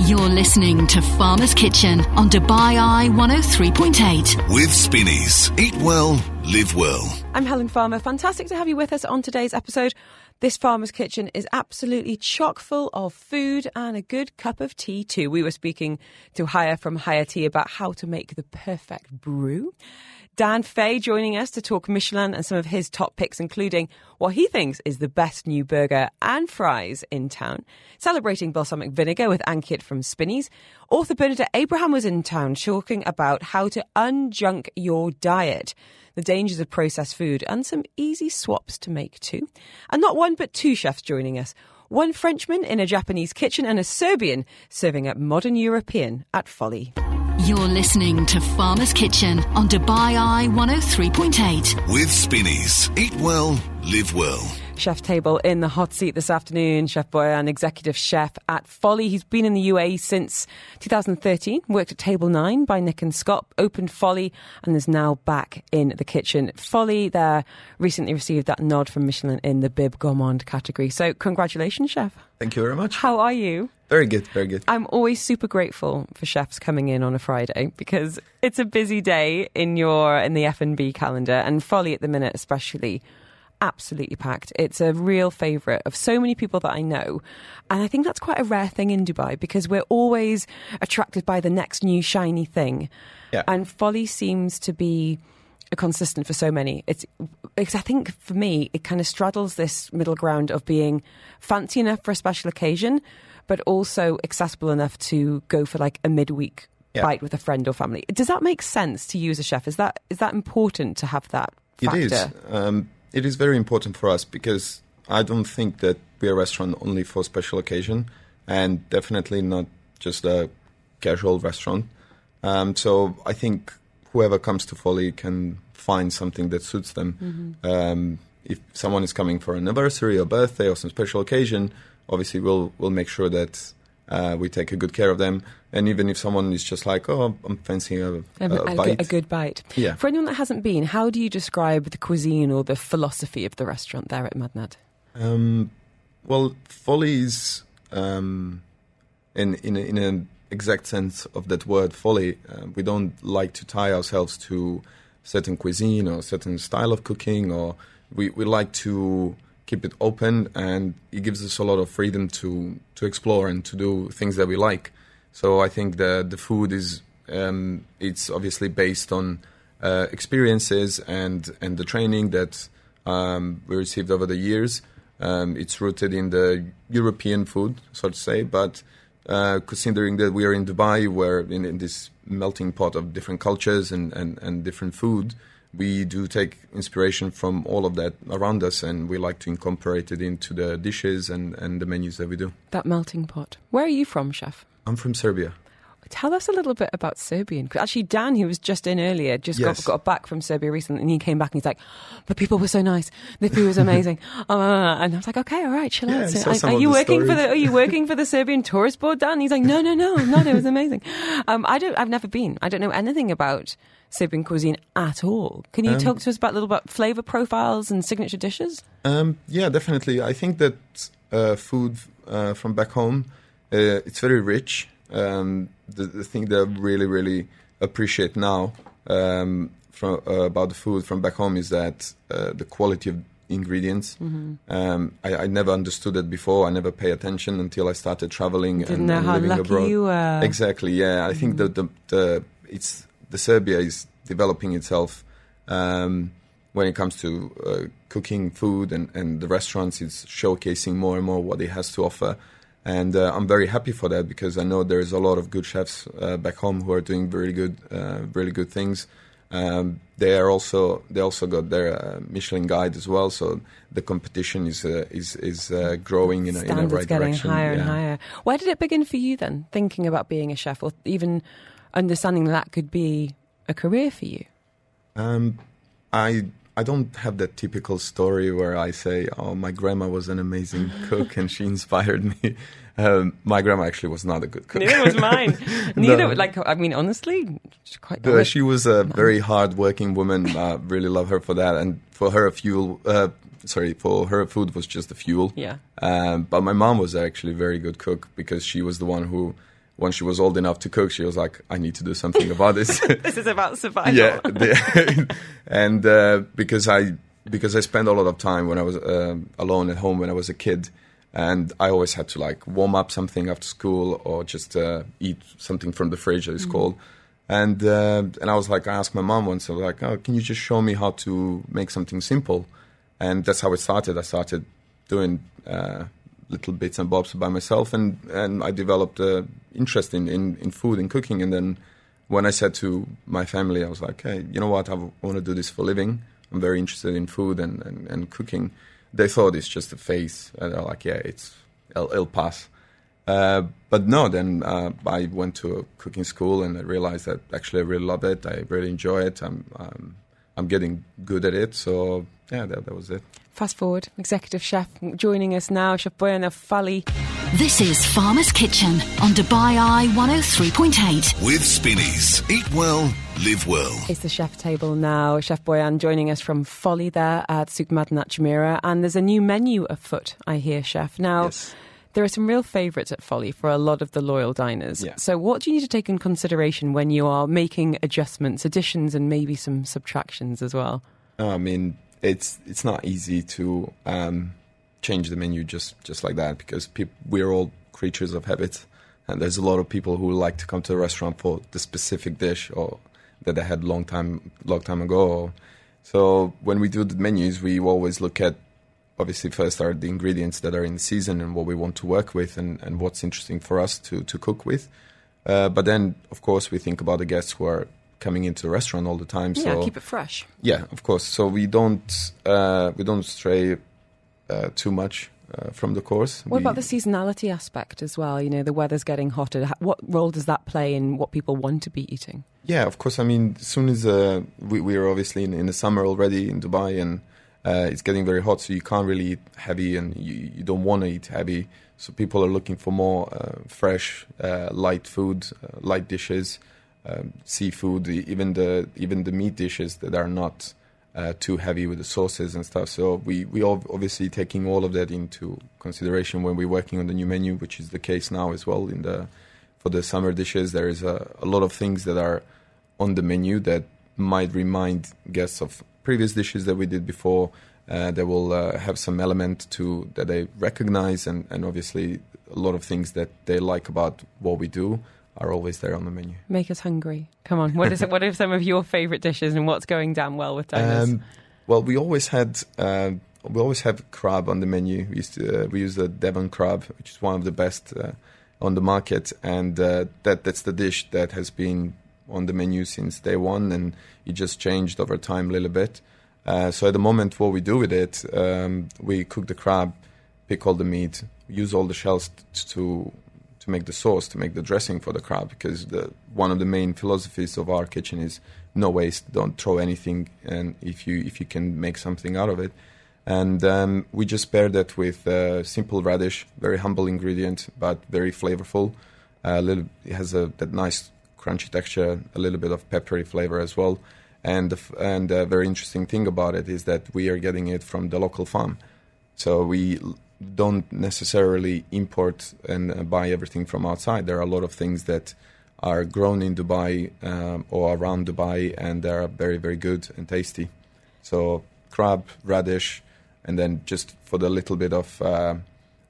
You're listening to Farmer's Kitchen on Dubai Eye 103.8. With Spinneys. Eat well, live well. I'm Helen Farmer. Fantastic to have you with us on today's episode. This farmer's kitchen is absolutely chock full of food and a good cup of tea too. We were speaking to Haya from Haya Tea about how to make the perfect brew. Dan Fay joining us to talk Michelin and some of his top picks, including what he thinks is the best new burger and fries in town. Celebrating balsamic vinegar with Ankit from Spinneys. Author Bernadette Abraham was in town talking about how to unjunk your diet, the dangers of processed food, and some easy swaps to make too. And not one but two chefs joining us. One Frenchman in a Japanese kitchen and a Serbian serving up modern European at Folly. You're listening to Farmer's Kitchen on Dubai Eye 103.8. With Spinneys. Eat well, live well. Chef table in the hot seat this afternoon. Chef Boyan, executive chef at Folly. He's been in the UAE since 2013, worked at Table 9 by Nick and Scott, opened Folly, and is now back in the kitchen. Folly there recently received that nod from Michelin in the Bib Gourmand category. So, congratulations, chef. Thank you very much. How are you? Very good, very good. I'm always super grateful for chefs coming in on a Friday because it's a busy day in your in the F&B calendar and Folly at the minute especially absolutely packed. It's a real favourite of so many people that I know. And I think that's quite a rare thing in Dubai because we're always attracted by the next new shiny thing. Yeah. And Folly seems to be a consistent for so many. It's because I think for me it kind of straddles this middle ground of being fancy enough for a special occasion, but also accessible enough to go for like a midweek Yeah. bite with a friend or family. Does that make sense to you as a chef? Is that is that important to have that factor? It is. Um, it is very important for us because I don't think that we're a restaurant only for special occasion, and definitely not just a casual restaurant. Um, so I think whoever comes to Folly can find something that suits them. Um, if someone is coming for an anniversary or birthday or some special occasion, obviously we'll we'll make sure that uh, we take a good care of them. And even if someone is just like, oh, I'm fancying a, a, a- a bite, good- a good bite. Yeah. For anyone that hasn't been, how do you describe the cuisine or the philosophy of the restaurant there at Madinat? Um, well, folly is, um, in in in an exact sense of that word, folly. Uh, we don't like to tie ourselves to certain cuisine or certain style of cooking, or we, we like to keep it open, and it gives us a lot of freedom to to explore and to do things that we like. So I think the the food is um, it's obviously based on uh, experiences and and the training that um, we received over the years. Um, it's rooted in the European food, so to say, but uh, considering that we are in Dubai, where in, in this melting pot of different cultures and, and, and different food, we do take inspiration from all of that around us, and we like to incorporate it into the dishes and, and the menus that we do. That melting pot. Where are you from, chef? I'm from Serbia. Tell us a little bit about Serbian. Actually, Dan, who was just in earlier, just Yes. got, got back from Serbia recently, and he came back and he's like, "The people were so nice. The food was amazing." uh, and I was like, "Okay, all right, chill Yeah, out." So, some are you working for the? Are you working for the Serbian tourist board, Dan? He's like, "No, no, no, no. It was amazing." Um, I don't. I've never been. I don't know anything about Serbian cuisine at all. Can you Um, talk to us about a little about flavor profiles and signature dishes? Um, yeah, definitely. I think that uh, food uh, from back home, uh, it's very rich. Um, the, the thing that I really, really appreciate now um, from, uh, about the food from back home is that uh, the quality of ingredients. Um, I, I never understood that before. I never pay attention until I started traveling Didn't and, know and how living lucky abroad. you were. Exactly. Yeah, I think that the, the it's the Serbia is developing itself um, when it comes to uh, cooking food and, and the restaurants. It's showcasing more and more what it has to offer, and uh, I'm very happy for that because I know there's a lot of good chefs uh, back home who are doing very good, uh, really good things. Um, they are also they also got their uh, Michelin guide as well, so the competition is uh, is is uh, growing in a, in a Standards right getting direction. higher and higher. Where did it begin for you then? Thinking about being a chef, or even understanding that that could be a career for you. Um, I I don't have that typical story where I say, "Oh, my grandma was an amazing cook and she inspired me." Um, my grandma actually was not a good cook. Neither was mine. Neither, No. like, I mean, honestly, she's quite. Uh, she was a very hard-working woman. Uh, really love her for that, and for her, fuel. Uh, sorry, for her, food was just the fuel. Yeah. Um, but my mom was actually a very good cook because she was the one who when she was old enough to cook, she was like, "I need to do something about this." this is about survival. yeah, the, and uh, because I because I spent a lot of time when I was uh, alone at home when I was a kid, and I always had to like warm up something after school or just uh, eat something from the fridge, as it's called. And uh, and I was like, I asked my mom once, I was like, oh, can you just show me how to make something simple? And that's how it started. I started doing uh, little bits and bobs by myself, and, and I developed uh, interest in, in, in food and cooking. And then when I said to my family, I was like, hey, you know what? I want to do this for living. I'm very interested in food and, and, and cooking. They thought it's just a phase. And they're like, yeah, it's it'll, it'll pass. Uh, but no, then uh, I went to a cooking school and I realized that actually I really love it. I really enjoy it. I'm um, I'm getting good at it. So yeah, that, that was it. Fast forward, executive chef joining us now, Chef Boyan Folly. This is Farmer's Kitchen on Dubai Eye 103.8. With Spinneys. Eat well, live well. It's the chef table now. Chef Boyan joining us from Folly there at Souk Madinat Jumeirah. And there's a new menu afoot, I hear, Chef. Now, Yes. there are some real favourites at Folly for a lot of the loyal diners. Yeah. So, what do you need to take in consideration when you are making adjustments, additions, and maybe some subtractions as well? I mean, it's it's not easy to um, change the menu just just like that because we're all creatures of habit, and there's a lot of people who like to come to the restaurant for the specific dish or that they had long time long time ago. So when we do the menus, we always look at obviously first are the ingredients that are in season and what we want to work with and, and what's interesting for us to, to cook with. Uh, but then, of course, we think about the guests who are coming into the restaurant all the time. Yeah, so keep it fresh. yeah, of course. So we don't uh, we don't stray uh, too much uh, from the course. What we, about the seasonality aspect as well? You know, the weather's getting hotter. What role does that play in what people want to be eating? Yeah, of course. I mean, as soon as uh, we we are obviously in, in the summer already in Dubai, and uh, it's getting very hot, so you can't really eat heavy, and you, you don't want to eat heavy. So people are looking for more uh, fresh, uh, light food, uh, light dishes, um, seafood, even the even the meat dishes that are not uh, too heavy with the sauces and stuff. So we we ob- obviously taking all of that into consideration when we're working on the new menu, which is the case now as well. In the for the summer dishes, there is a, a lot of things that are on the menu that might remind guests of previous dishes that we did before. Uh, they will uh, have some element to that they recognize, and, and obviously a lot of things that they like about what we do are always there on the menu. Make us hungry. Come on. What is it? What are some of your favourite dishes and what's going down well with diners? Um, well, we always had uh, we always have crab on the menu. We used to uh, we use the Devon crab, which is one of the best uh, on the market, and uh, that that's the dish that has been on the menu since day one, and it just changed over time a little bit. Uh, so at the moment, what we do with it, um, we cook the crab, pick all the meat, use all the shells t- to to make the sauce, to make the dressing for the crab, because the one of the main philosophies of our kitchen is no waste, don't throw anything, and if you if you can make something out of it, and um, we just pair that with uh, simple radish, very humble ingredient, but very flavorful. A little, it has a that nice crunchy texture, a little bit of peppery flavor as well. And the, and a very interesting thing about it is that we are getting it from the local farm, so we don't necessarily import and uh, buy everything from outside. There are a lot of things that are grown in Dubai um, or around Dubai, and they are very very good and tasty. So crab, radish, and then just for the little bit of uh,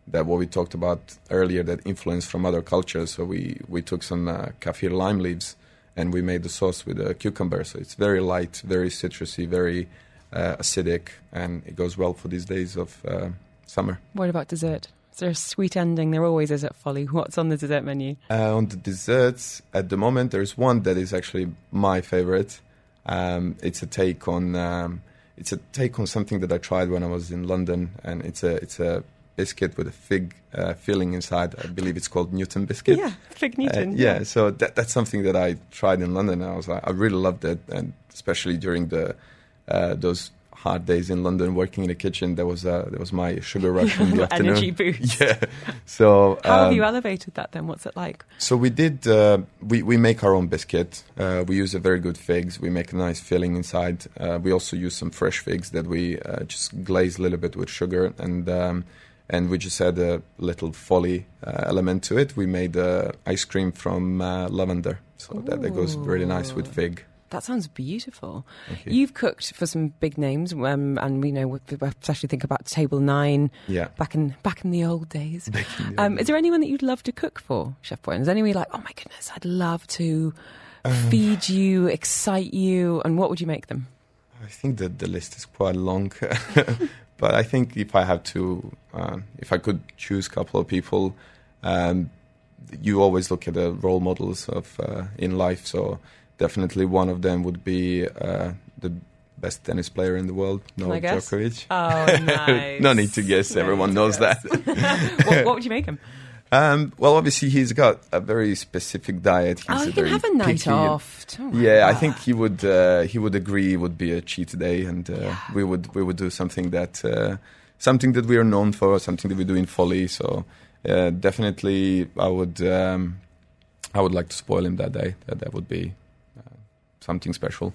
that what we talked about earlier, that influence from other cultures. So we we took some uh, kaffir lime leaves and we made the sauce with a cucumber. So it's very light, very citrusy, very uh, acidic, and it goes well for these days of uh, summer. what about dessert? Is there a sweet ending? There always is at Folly. What's on the dessert menu? Uh, on the desserts, at the moment, there's one that is actually my favorite. Um, it's a take on um, it's a take on something that I tried when I was in London, and it's a it's a biscuit with a fig uh, filling inside. I believe it's called Newton biscuit. Yeah, Fig Uh, Newton. yeah, so that, that's something that I tried in London. And I was like, I really loved it, and especially during the uh, those hard days in London, working in the kitchen. That was uh, that was my sugar rush in the afternoon. Energy boost. Yeah. So How have um, you elevated that then? What's it like? so we did. Uh, we we make our own biscuit. Uh, we use a very good figs. We make a nice filling inside. Uh, we also use some fresh figs that we uh, just glaze a little bit with sugar, and um, and we just had a little folly uh, element to it. We made uh, ice cream from uh, lavender, so that, that goes really nice with fig. That sounds beautiful. You. You've cooked for some big names, um, and we know, we especially think about Table Nine. Yeah. Back in back in the old days. The Um, is there anyone that you'd love to cook for, Chef Boyan? Is there anyone like, oh my goodness, I'd love to Um, feed you, excite you, and what would you make them? I think that the list is quite long, but I think if I have to, um, if I could choose a couple of people, um, you always look at the role models of uh, in life. So definitely one of them would be uh, the best tennis player in the world, Novak? Djokovic. Oh, nice. no need to guess; No everyone knows guess. that. what, what would you make him? Um, well, obviously he's got a very specific diet. He's oh, you can have a night picky- off. Don't Yeah, I think he would. Uh, he would agree. It would be a cheat day, and uh, we would we would do something that uh, something that we are known for, something that we do in Folly. So uh, definitely, I would um, I would like to spoil him that day. That that would be something special.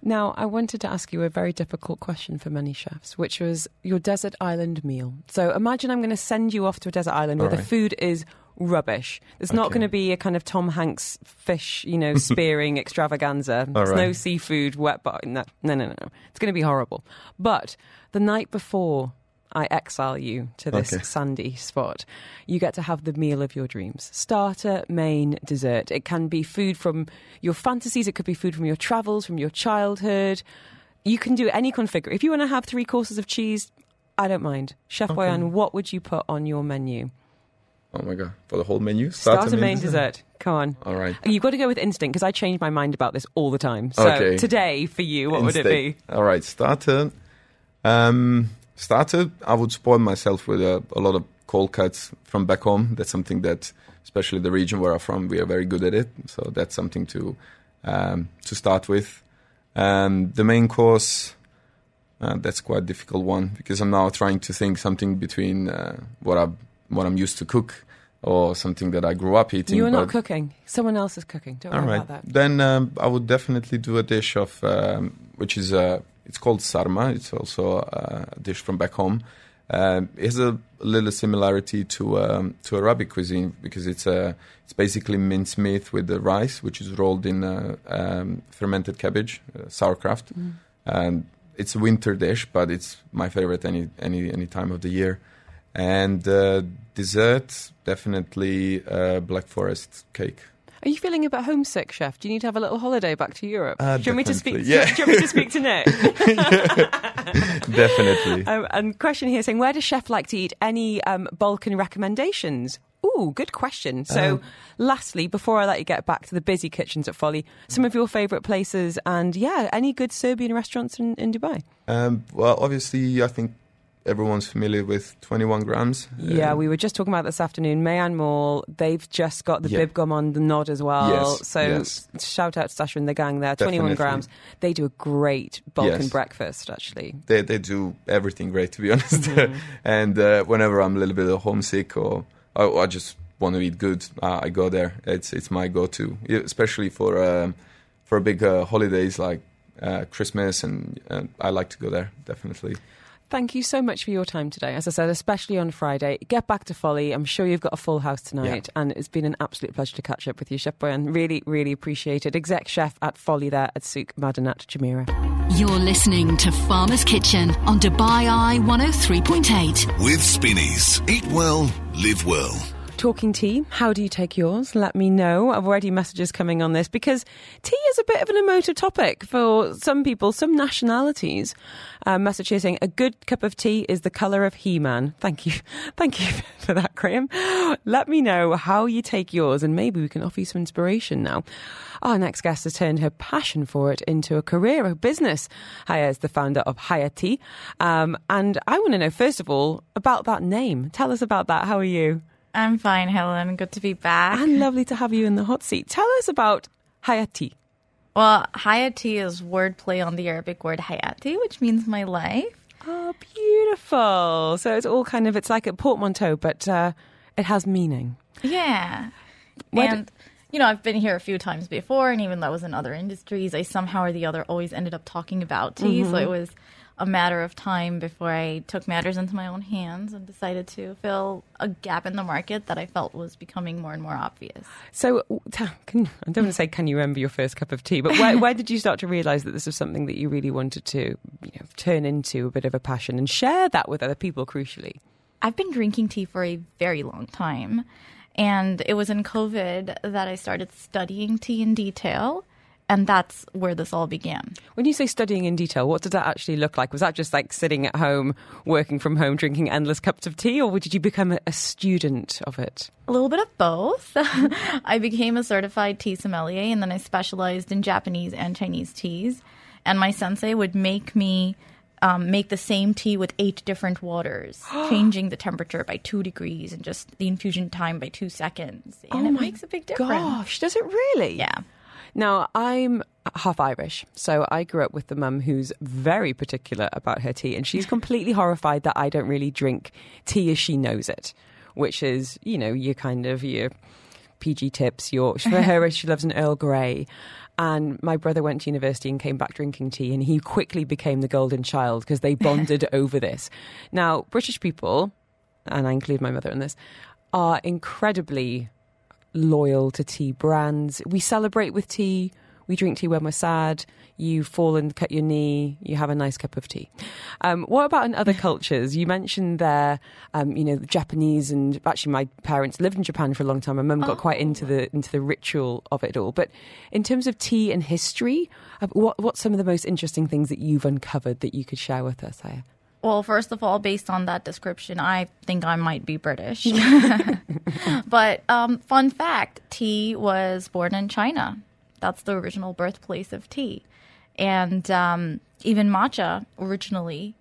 Now, I wanted to ask you a very difficult question for many chefs, which was your desert island meal. So imagine I'm going to send you off to a desert island where the food is rubbish. There's not going to be a kind of Tom Hanks fish, you know, spearing extravaganza. There's no seafood, wet bar. No, no, no, no. It's going to be horrible. But the night before I exile you to this Okay. sandy spot, you get to have the meal of your dreams. Starter, main, dessert. It can be food from your fantasies, it could be food from your travels, from your childhood. You can do any configure. If you want to have three courses of cheese, I don't mind. Chef Okay. Boyan, what would you put on your menu? Oh my god! For the whole menu, Starter, main, dessert. Come on. All right. You've got to go with instinct because I change my mind about this all the time. So Okay. today, for you, what would it be? Instinct. All right, starter. Um, starter. I would spoil myself with a, a lot of cold cuts from back home. That's something that, especially the region where I'm from, we are very good at it. So that's something to um, to start with. Um, the main course. Uh, that's quite a difficult one because I'm now trying to think something between uh, what I what I'm used to cook or something that I grew up eating. You are not cooking. Someone else is cooking. Don't worry right. about that. Then um, I would definitely do a dish of um, which is uh, it's called sarma. It's also uh, a dish from back home. Um, it has a little similarity to um, to Arabic cuisine because it's uh, it's basically minced meat with the rice, which is rolled in uh, um, fermented cabbage, uh, sauerkraut, Mm. and it's a winter dish, but it's my favorite any any any time of the year. And uh, dessert, definitely uh, Black Forest cake. Are you feeling a bit homesick, Chef? Do you need to have a little holiday back to Europe? Uh, do you want me to speak? yeah. Do you want me to speak to Nick? definitely. um, and question here saying, where does Chef like to eat? Any um, Balkan recommendations? Ooh, good question. So, Um, lastly, before I let you get back to the busy kitchens at Folly, some of your favourite places, and yeah, any good Serbian restaurants in, in Dubai? Um, well, obviously, I think everyone's familiar with 21 grams. Yeah, Um, we were just talking about this afternoon. Mayan Mall, they've just got the Yeah. Bib Gourmand the nod as well. Yes, so yes. shout out to Sasha and the gang there. 21 grams. They do a great Balkan Yes. breakfast, actually. they they do everything great, to be honest. Mm-hmm. and uh, whenever I'm a little bit homesick or I, I just want to eat good, uh, I go there. It's it's my go-to, especially for um, for big uh, holidays like uh, Christmas, and uh, I like to go there definitely. Thank you so much for your time today. As I said, especially on Friday. Get back to Folly. I'm sure you've got a full house tonight. And it's been an absolute pleasure to catch up with you, Chef Boyan. Really, really appreciate it. Exec chef at Folly there at Souk Madinat Jumeirah. You're listening to Farmer's Kitchen on Dubai Eye 103.8. With Spinneys. Eat well, live well. Talking tea, how do you take yours? Let me know. I've already messages coming on this because tea is a bit of an emotive topic for some people, some nationalities. Uh, message here saying a good cup of tea is the colour of He-Man. Thank you, thank you for that, Graham. Let me know how you take yours, and maybe we can offer you some inspiration now. Our next guest has turned her passion for it into a career, a business. Haya is the founder of Haya Tea, um, and I want to know first of all about that name. Tell us about that. How are you? I'm fine, Helen. Good to be back. And lovely to have you in the hot seat. Tell us about Hayati. well, Hayati is wordplay on the Arabic word Hayati, which means my life. Oh, beautiful. So it's all kind of, it's like a portmanteau, but uh, it has meaning. Yeah. Why do- and, you know, I've been here a few times before, and even though I was in other industries, I somehow or the other always ended up talking about tea. So it was a matter of time before I took matters into my own hands and decided to fill a gap in the market that I felt was becoming more and more obvious. So, can, I don't want to say, can you remember your first cup of tea? But where, where did you start to realise that this was something that you really wanted to you know, turn into a bit of a passion and share that with other people? Crucially, I've been drinking tea for a very long time. And it was in COVID that I started studying tea in detail. And that's where this all began. When you say studying in detail, what did that actually look like? Was that just like sitting at home, working from home, drinking endless cups of tea, or did you become a student of it? A little bit of both. I became a certified tea sommelier, and then I specialized in Japanese and Chinese teas. And my sensei would make me um, make the same tea with eight different waters, changing the temperature by two degrees and just the infusion time by two seconds. And oh it makes a big difference. Gosh, does it really? Yeah. Now, I'm half Irish, so I grew up with the mum who's very particular about her tea, and she's completely horrified that I don't really drink tea as she knows it, which is, you know, your kind of your PG tips. Your for her, she loves an Earl Grey. And my brother went to university and came back drinking tea, and he quickly became the golden child because they bonded over this. Now, British people, and I include my mother in this, are incredibly loyal to tea brands. We celebrate with tea. We drink tea when we're sad. You fall and cut your knee. You have a nice cup of tea. Um, what about in other cultures? You mentioned there, um, you know, the Japanese and actually my parents lived in Japan for a long time. My mum got oh. quite into the into the ritual of it all. But in terms of tea and history, uh, what what's some of the most interesting things that you've uncovered that you could share with us, Haya? Well, first of all, based on that description, I think I might be British. but um, fun fact tea was born in China. That's the original birthplace of tea. And um, even matcha originally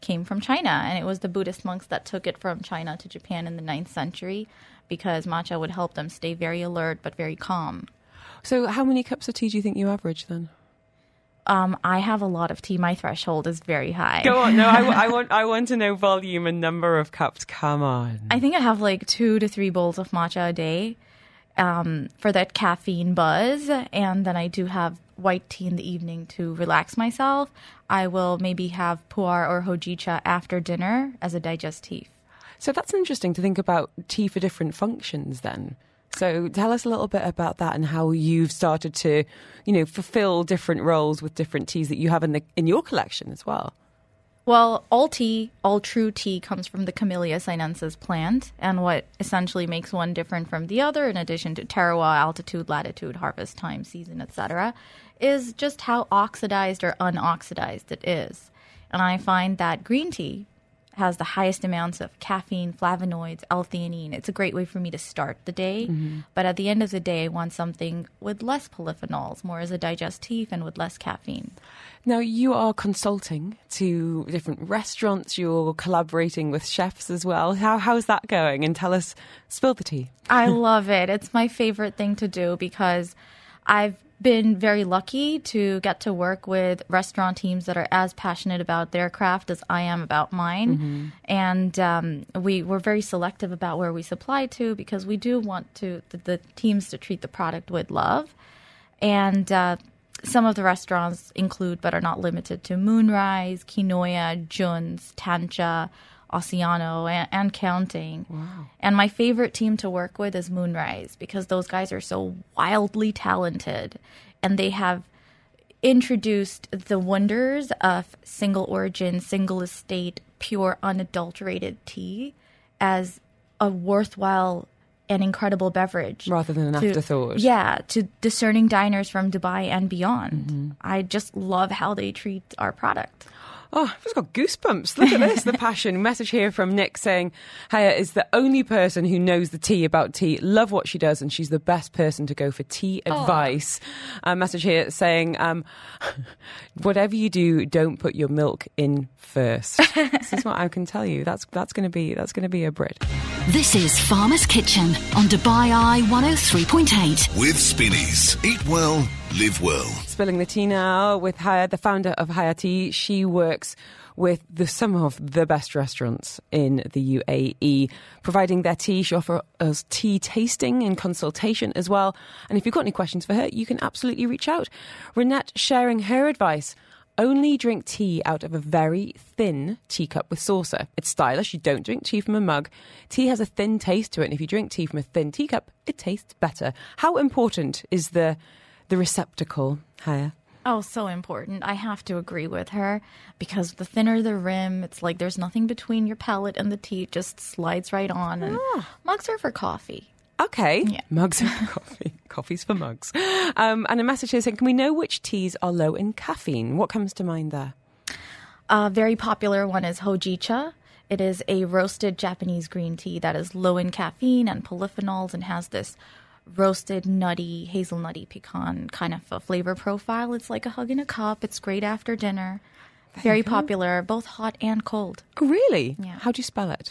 came from China. And it was the Buddhist monks that took it from China to Japan in the 9th century because matcha would help them stay very alert but very calm. So, how many cups of tea do you think you average then? Um, I have a lot of tea. My threshold is very high. Go on. No, I, I, want. I want to know volume and number of cups. Come on. I think I have like two to three bowls of matcha a day um, for that caffeine buzz, and then I do have white tea in the evening to relax myself. I will maybe have pu'er or hojicha after dinner as a digestive. So that's interesting to think about tea for different functions then. So tell us a little bit about that and how you've started to, you know, fulfill different roles with different teas that you have in the in your collection as well. Well, all tea, all true tea comes from the Camellia sinensis plant, and what essentially makes one different from the other, in addition to terroir, altitude, latitude, harvest time, season, etc., is just how oxidized or unoxidized it is. And I find that green tea has the highest amounts of caffeine, flavonoids, L-theanine. It's a great way for me to start the day. Mm-hmm. But at the end of the day, I want something with less polyphenols, more as a digestif and with less caffeine. Now, you are consulting to different restaurants. You're collaborating with chefs as well. How, how's that going? And tell us, spill the tea. I love it. It's my favorite thing to do because I've been very lucky to get to work with restaurant teams that are as passionate about their craft as I am about mine. Mm-hmm. And um, we were very selective about where we supply to because we do want to the, the teams to treat the product with love. And uh, some of the restaurants include, but are not limited to, Moonrise, Kinoya, Jun's, Tancha, Oceano and, and counting. Wow. And my favorite team to work with is Moonrise because those guys are so wildly talented and they have introduced the wonders of single origin, single estate, pure unadulterated tea as a worthwhile and incredible beverage rather than an to, afterthought. Yeah, to discerning diners from Dubai and beyond. Mm-hmm. I just love how they treat our product. Oh, I've just got goosebumps. Look at this, the passion. Message here from Nick saying, Haya is the only person who knows the tea about tea. Love what she does, and she's the best person to go for tea advice. A message here saying, um, whatever you do, don't put your milk in first. this is what I can tell you. That's that's going to be that's going to be a Brit. This is Farmer's Kitchen on Dubai Eye 103.8 with Spinneys. Eat well Live well. Spilling the tea now with Haya, the founder of Haya Tea. She works with the, some of the best restaurants in the UAE, providing their tea. She offers us tea tasting and consultation as well. And if you've got any questions for her, you can absolutely reach out. Renette sharing her advice only drink tea out of a very thin teacup with saucer. It's stylish. You don't drink tea from a mug. Tea has a thin taste to it, and if you drink tea from a thin teacup, it tastes better. How important is the the receptacle, Haya? Oh, so important. I have to agree with her because the thinner the rim, it's like there's nothing between your palate and the tea. It just slides right on. And mugs are for coffee. Okay. Yeah. Mugs are for coffee. Coffee's for mugs. Um, and a message here saying, can we know which teas are low in caffeine? What comes to mind there? A very popular one is hojicha. It is a roasted Japanese green tea that is low in caffeine and polyphenols and has this roasted, nutty, hazelnutty pecan kind of a flavor profile. It's like a hug in a cup. It's great after dinner. Very popular, both hot and cold. Oh, really? Yeah. How do you spell it?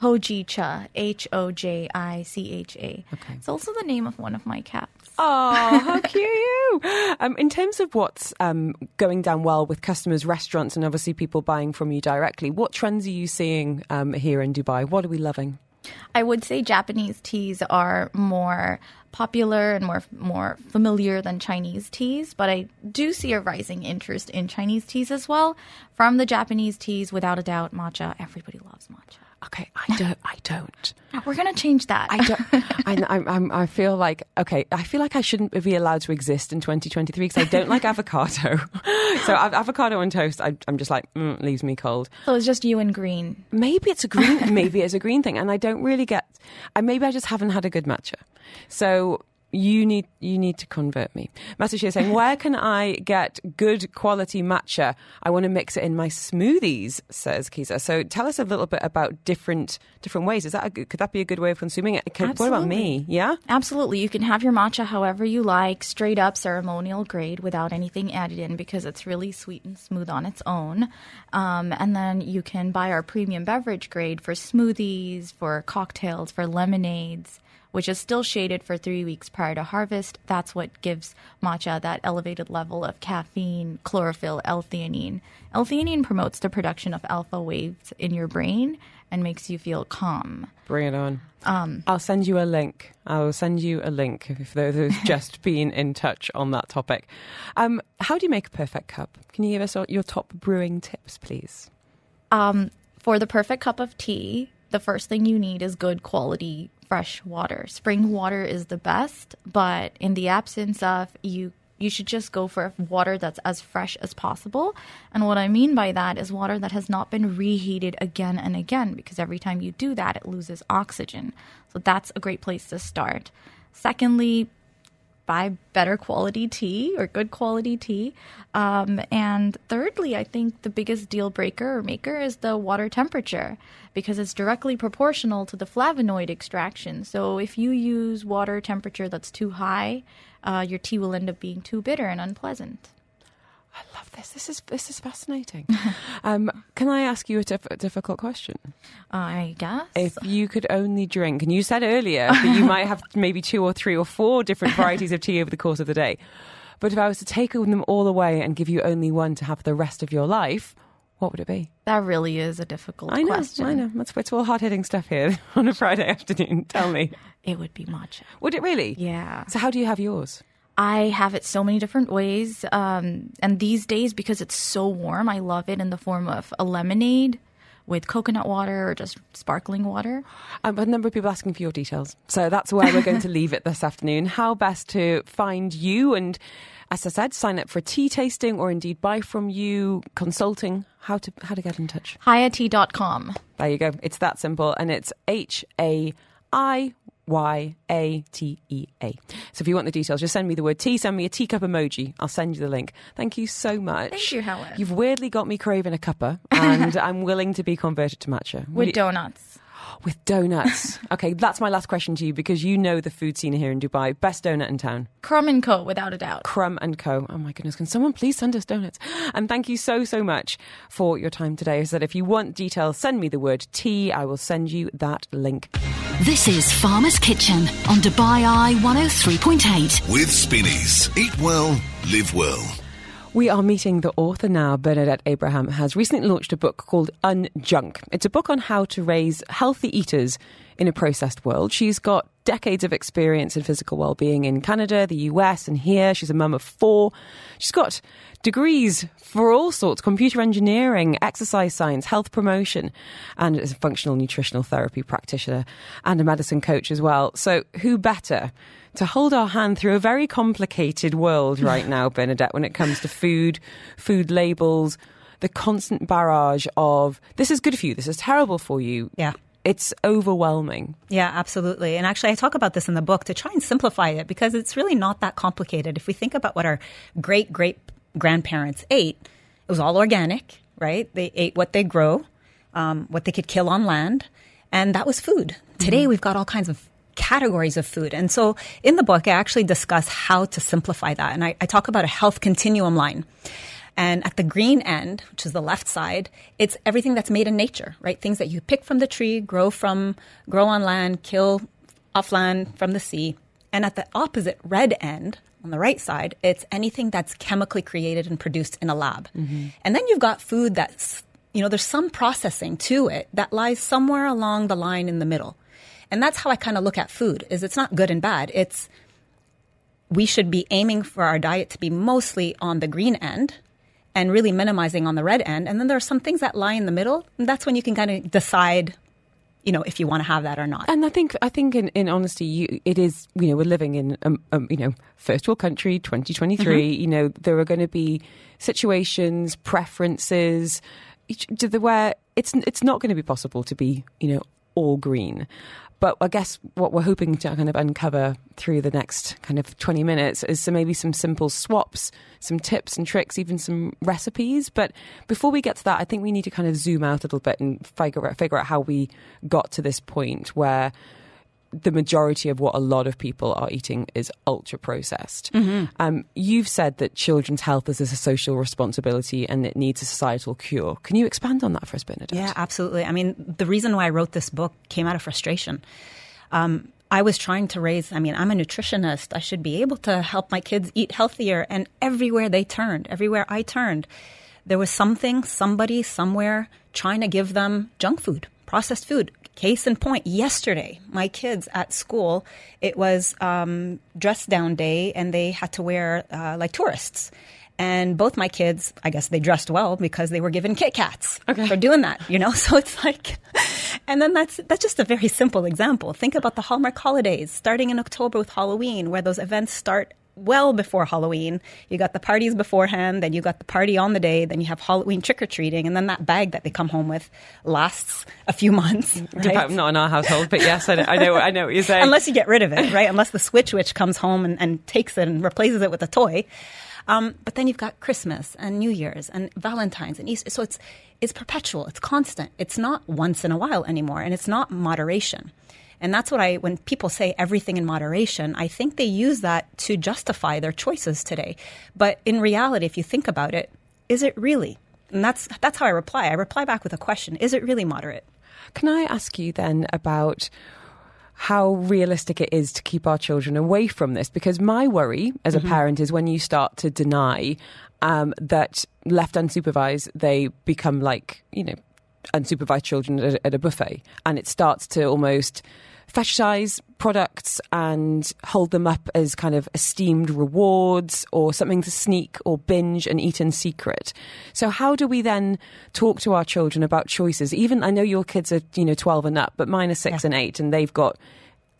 Hojicha, H O J I C H A. Okay. It's also the name of one of my cats. Oh, how cute you! Um, in terms of what's um, going down well with customers, restaurants, and obviously people buying from you directly, what trends are you seeing um, here in Dubai? What are we loving? I would say Japanese teas are more popular and more more familiar than Chinese teas, but I do see a rising interest in Chinese teas as well. From the Japanese teas, without a doubt, matcha. Everybody loves matcha. Okay, I don't. I don't. We're gonna change that. I don't. I, I'm, I'm, I feel like okay. I feel like I shouldn't be allowed to exist in 2023 because I don't like avocado. so av- avocado on toast, I, I'm just like mm, leaves me cold. so it's just you and green. Maybe it's a green. maybe it's a green thing, and I don't really get. And maybe I just haven't had a good matcha. So you need you need to convert me. Message here saying, where can I get good quality matcha? I want to mix it in my smoothies, says Kisa. So tell us a little bit about different different ways. Is that a, good- could that be a good way of consuming it? Could, what about me? Yeah. Absolutely. You can have your matcha however you like, straight up ceremonial grade without anything added in because it's really sweet and smooth on its own. Um, and then you can buy our premium beverage grade for smoothies, for cocktails, for lemonades, which is still shaded for three weeks prior to harvest. That's what gives matcha that elevated level of caffeine, chlorophyll, L-theanine. L-theanine promotes the production of alpha waves in your brain and makes you feel calm. Bring it on. Um, I'll send you a link. I'll send you a link if those who've just been in touch on that topic. Um, how do you make a perfect cup? Can you give us your top brewing tips, please? Um, for the perfect cup of tea, the first thing you need is good quality fresh water. Spring water is the best, but in the absence of you you should just go for water that's as fresh as possible. And what I mean by that is water that has not been reheated again and again because every time you do that it loses oxygen. So that's a great place to start. Secondly, buy better quality tea or good quality tea. Um, and thirdly, I think the biggest deal breaker or maker is the water temperature because it's directly proportional to the flavonoid extraction. So if you use water temperature that's too high, uh, your tea will end up being too bitter and unpleasant. I love this. This is this is fascinating. um, can I ask you a diff- difficult question? I guess. If you could only drink, and you said earlier that you might have maybe two or three or four different varieties of tea over the course of the day, but if I was to take them all away and give you only one to have the rest of your life, what would it be? that really is a difficult I know, question. I know. That's it's all hard hitting stuff here on a Friday afternoon. Tell me, It would be matcha. would it really? Yeah. So how do you have yours? I have it so many different ways. Um, and these days, because it's so warm, I love it in the form of a lemonade with coconut water or just sparkling water. Um, a number of people asking for your details. So that's where we're going to leave it this afternoon. How best to find you and, as I said, sign up for tea tasting or indeed buy from you, consulting, how to how to get in touch. Hayati.com. There you go. It's that simple. And it's H A I Y A T E A. So if you want the details, just send me the word tea, send me a teacup emoji. I'll send you the link. Thank you so much. Thank you, Helen. You've weirdly got me craving a cuppa, and I'm willing to be converted to matcha. With donuts. With donuts. okay, that's my last question to you because you know the food scene here in Dubai. Best donut in town. Crumb and Co, without a doubt. Crumb and Co. Oh my goodness, can someone please send us donuts? And thank you so, so much for your time today. I said if you want details, send me the word tea. I will send you that link. This is Farmer's Kitchen on Dubai Eye 103.8. With Spinneys. Eat well, live well. We are meeting the author now. Bernadette Abraham has recently launched a book called Unjunk. It's a book on how to raise healthy eaters in a processed world. She's got decades of experience in physical well-being in Canada, the US, and here. She's a mum of four. She's got degrees for all sorts: computer engineering, exercise science, health promotion, and is a functional nutritional therapy practitioner and a medicine coach as well. So, who better? To hold our hand through a very complicated world right now, Bernadette, when it comes to food, food labels, the constant barrage of this is good for you, this is terrible for you. Yeah. It's overwhelming. Yeah, absolutely. And actually, I talk about this in the book to try and simplify it because it's really not that complicated. If we think about what our great great grandparents ate, it was all organic, right? They ate what they grow, um, what they could kill on land, and that was food. Today, we've got all kinds of categories of food. And so in the book, I actually discuss how to simplify that. And I, I talk about a health continuum line. And at the green end, which is the left side, it's everything that's made in nature, right? Things that you pick from the tree, grow from, grow on land, kill off land from the sea. And at the opposite red end, on the right side, it's anything that's chemically created and produced in a lab. Mm-hmm. And then you've got food that's, you know, there's some processing to it that lies somewhere along the line in the middle. And that's how I kind of look at food is it's not good and bad. It's we should be aiming for our diet to be mostly on the green end and really minimizing on the red end. And then there are some things that lie in the middle. And that's when you can kind of decide, you know, if you want to have that or not. And I think, I think, in, in honesty, you, it is. You know, we're living in, um, um, you know, first world country, twenty twenty three. You know, there are going to be situations, preferences, each- to the where it's it's not going to be possible to be, you know, all green. But I guess what we're hoping to kind of uncover through the next kind of 20 minutes is maybe some simple swaps, some tips and tricks, even some recipes. But before we get to that, I think we need to kind of zoom out a little bit and figure out, figure out how we got to this point where the majority of what a lot of people are eating is ultra processed. Um, you've said that children's health is a social responsibility and it needs a societal cure. Can you expand on that for us, Bernadette? Yeah, absolutely. I mean, the reason why I wrote this book came out of frustration. Um, I was trying to raise, I mean, I'm a nutritionist. I should be able to help my kids eat healthier. And everywhere they turned, everywhere I turned, there was something, somebody, somewhere trying to give them junk food, processed food. Case in point, yesterday, my kids at school, it was um, dress down day and they had to wear uh, like tourists. And both my kids, I guess they dressed well because they were given Kit Kats for doing that, you know? So it's like, and then that's, that's just a very simple example. Think about the Hallmark holidays, starting in October with Halloween, where those events start well before Halloween. You got the parties beforehand, then you got the party on the day, then you have Halloween trick or treating, and then that bag that they come home with lasts a few months. right? Not in our household, but yes, I know, I know, I know what you're saying. Unless you get rid of it, right? Unless the Switch Witch comes home and, and takes it and replaces it with a toy. Um, but then you've got Christmas and New Year's and Valentine's and Easter. So it's it's perpetual. It's constant. It's not once in a while anymore, and it's not moderation. And that's what I when people say everything in moderation, I think they use that to justify their choices today. But in reality, if you think about it, is it really? And that's that's how I reply. I reply back with a question: Is it really moderate? Can I ask you then about how realistic it is to keep our children away from this? Because my worry as a parent is when you start to deny um, that left unsupervised, they become like, you know, unsupervised children at, at a buffet. And it starts to almost fetishize products and hold them up as kind of esteemed rewards or something to sneak or binge and eat in secret. So how do we then talk to our children about choices? Even I know your kids are you know twelve and up, but mine are six and eight, and they've got.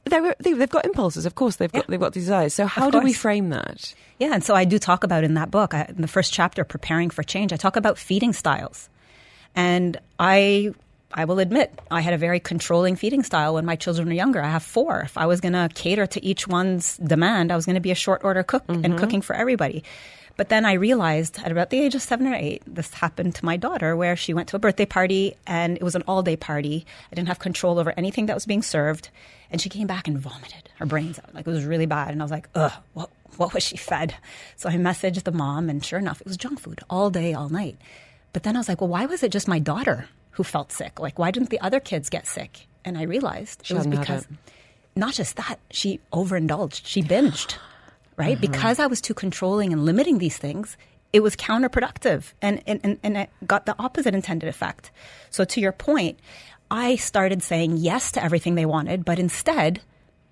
They- they've got impulses, of course. They've got they've got desires. So how do we frame that? Yeah, and so I do talk about in that book, I, in the first chapter, Preparing for Change, I talk about feeding styles. And I I will admit, I had a very controlling feeding style when my children were younger. I have four. If I was going to cater to each one's demand, I was going to be a short order cook and mm-hmm. cooking for everybody. But then I realized at about the age of seven or eight, this happened to my daughter where she went to a birthday party and it was an all day party. I didn't have control over anything that was being served. And she came back and vomited her brains out. Like it was really bad. And I was like, ugh, what, what was she fed? So I messaged the mom and sure enough, it was junk food all day, all night. But then I was like, well, why was it just my daughter who felt sick? Like, why didn't the other kids get sick? And I realized She it was because it. not just that, she overindulged. She binged, right? Uh-huh. Because I was too controlling and limiting these things, it was counterproductive and, and, and, and it got the opposite intended effect. So, to your point, I started saying yes to everything they wanted, but instead,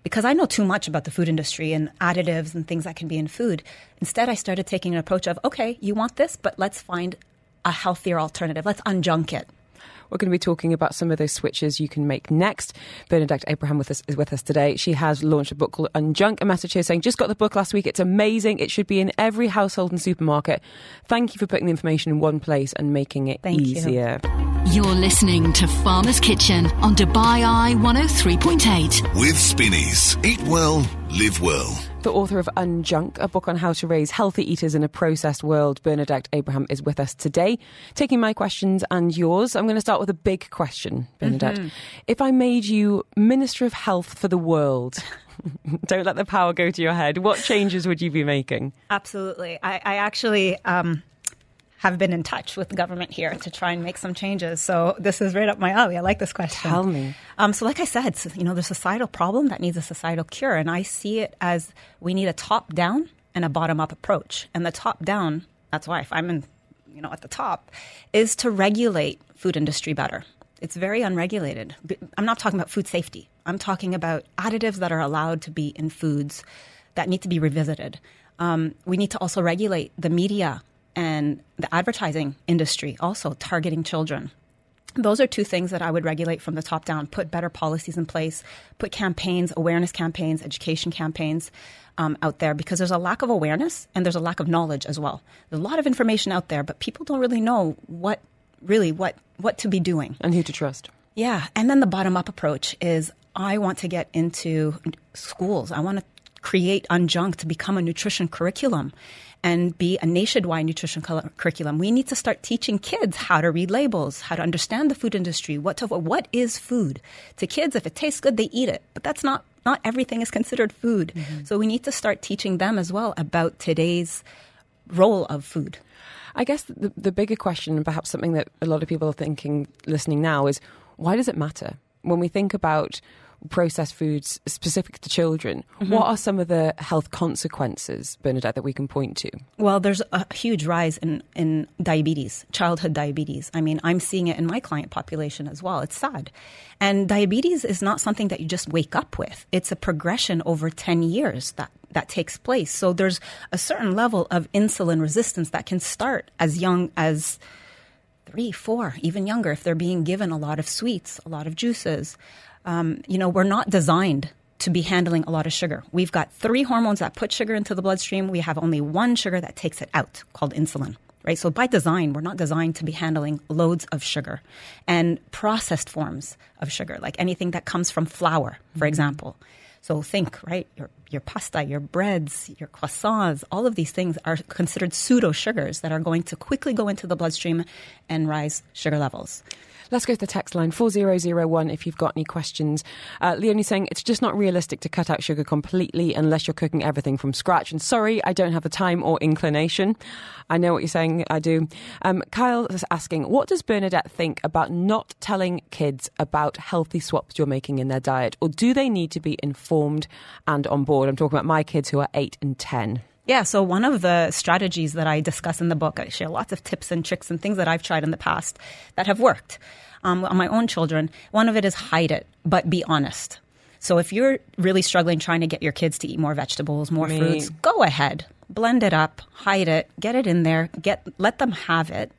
because I know too much about the food industry and additives and things that can be in food, instead I started taking an approach of, okay, you want this, but let's find a healthier alternative. Let's unjunk it. We're going to be talking about some of those switches you can make next. Bernadette Abraham with us, is with us today. She has launched a book called Unjunk. A message here saying, just got the book last week. It's amazing. It should be in every household and supermarket. Thank you for putting the information in one place and making it Thank easier. You're listening to Farmer's Kitchen on Dubai Eye 103.8. With Spinneys. Eat well, live well. The author of Unjunk, a book on how to raise healthy eaters in a processed world, Bernadette Abraham is with us today, taking my questions and yours. I'm going to start with a big question, Bernadette. If I made you Minister of Health for the world, don't let the power go to your head, what changes would you be making? Absolutely. I, I actually um, have been in touch with the government here to try and make some changes. So this is right up my alley. I like this question. Tell me. Um, so, like I said, you know, there's a societal problem that needs a societal cure, and I see it as we need a top-down and a bottom-up approach. And the top-down, that's why if I'm in, you know, at the top, is to regulate food industry better. It's very unregulated. I'm not talking about food safety. I'm talking about additives that are allowed to be in foods that need to be revisited. Um, we need to also regulate the media and the advertising industry, also targeting children. Those are two things that I would regulate from the top down. Put better policies in place, put campaigns, awareness campaigns, education campaigns um, out there because there's a lack of awareness and there's a lack of knowledge as well. There's a lot of information out there, but people don't really know what really what what to be doing. And who to trust? Yeah, and then the bottom up approach is I want to get into schools. I want to create Unjunk to become a nutrition curriculum and be a nationwide nutrition cur- curriculum. We need to start teaching kids how to read labels, how to understand the food industry, what to, what is food. To kids, if it tastes good, they eat it, but that's not not everything is considered food. Mm-hmm. So we need to start teaching them as well about today's role of food. I guess the, the bigger question, and perhaps something that a lot of people are thinking listening now, is why does it matter? When we think about processed foods specific to children, mm-hmm. what are some of the health consequences, Bernadette, that we can point to? Well, there's a huge rise in, in diabetes, childhood diabetes. I mean, I'm seeing it in my client population as well. It's sad. And diabetes is not something that you just wake up with. It's a progression over 10 years that, that takes place. So there's a certain level of insulin resistance that can start as young as three, four, even younger if they're being given a lot of sweets, a lot of juices. Um, you know, we're not designed to be handling a lot of sugar. We've got three hormones that put sugar into the bloodstream. We have only one sugar that takes it out called insulin. Right? So by design, we're not designed to be handling loads of sugar and processed forms of sugar, like anything that comes from flour, for example. So think, right, your, your pasta, your breads, your croissants, all of these things are considered pseudo sugars that are going to quickly go into the bloodstream and rise sugar levels. Let's go to the text line 4001 if you've got any questions. Uh, Leonie's saying it's just not realistic to cut out sugar completely unless you're cooking everything from scratch. And sorry, I don't have the time or inclination. I know what you're saying, I do. Um, Kyle is asking, what does Bernadette think about not telling kids about healthy swaps you're making in their diet? Or do they need to be informed and on board? I'm talking about my kids who are 8 and 10. Yeah, so one of the strategies that I discuss in the book, I share lots of tips and tricks and things that I've tried in the past that have worked um, on my own children. One of it is hide it, but be honest. So if you're really struggling trying to get your kids to eat more vegetables, more Me. fruits, go ahead, blend it up, hide it, get it in there, get let them have it.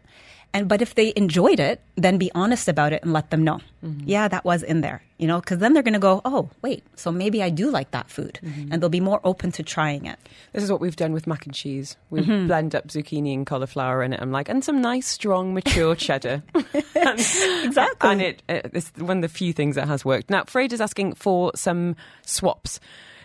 And but if they enjoyed it, then be honest about it and let them know. Mm-hmm. Yeah, that was in there, you know, because then they're going to go, oh, wait, so maybe I do like that food, mm-hmm. and they'll be more open to trying it. This is what we've done with mac and cheese. We mm-hmm. blend up zucchini and cauliflower in it. I'm like, and some nice, strong, mature cheddar. And- Exactly. And it, it's one of the few things that has worked. Now, Fred is asking for some swaps.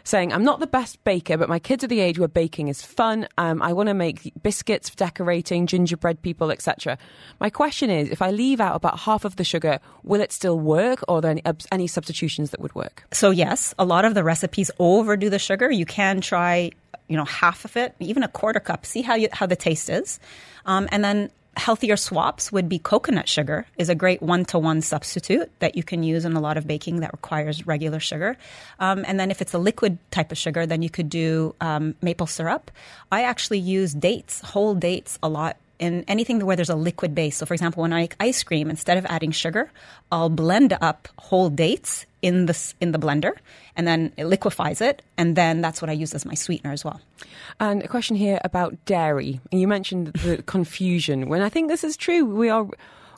Saying, I'm not the best baker, but my kids are the age where baking is fun. Um, I want to make biscuits for decorating, gingerbread people, etc. My question is if I leave out about half of the sugar, will it still work, or are there any, any substitutions that would work? So yes, a lot of the recipes overdo the sugar. You can try, you know, half of it, even a quarter cup. See how you, how the taste is, um, and then healthier swaps would be coconut sugar is a great one to one substitute that you can use in a lot of baking that requires regular sugar. Um, and then if it's a liquid type of sugar, then you could do um, maple syrup. I actually use dates, whole dates, a lot in anything where there's a liquid base. So, for example, when I make ice cream, instead of adding sugar, I'll blend up whole dates in the in the blender, and then it liquefies it, and then that's what I use as my sweetener as well. And a question here about dairy. You mentioned the confusion. When I think this is true, we are,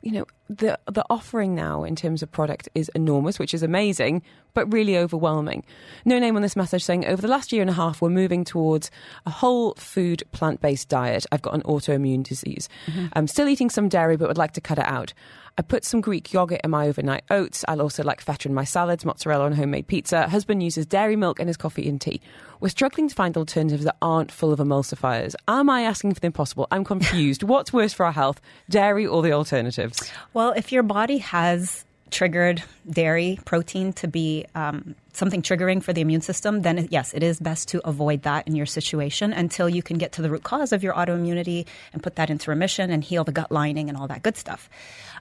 you know, the the offering now in terms of product is enormous, which is amazing, but really overwhelming. No name on this message saying over the last year and a half, we're moving towards a whole food plant based diet. I've got an autoimmune disease. Mm-hmm. I'm still eating some dairy, but would like to cut it out. I put some Greek yogurt in my overnight oats. I'll also like feta in my salads, mozzarella on homemade pizza. Husband uses dairy milk in his coffee and tea. We're struggling to find alternatives that aren't full of emulsifiers. Am I asking for the impossible? I'm confused. What's worse for our health, dairy or the alternatives? Well, if your body has triggered dairy protein to be um, something triggering for the immune system, then yes, it is best to avoid that in your situation until you can get to the root cause of your autoimmunity and put that into remission and heal the gut lining and all that good stuff.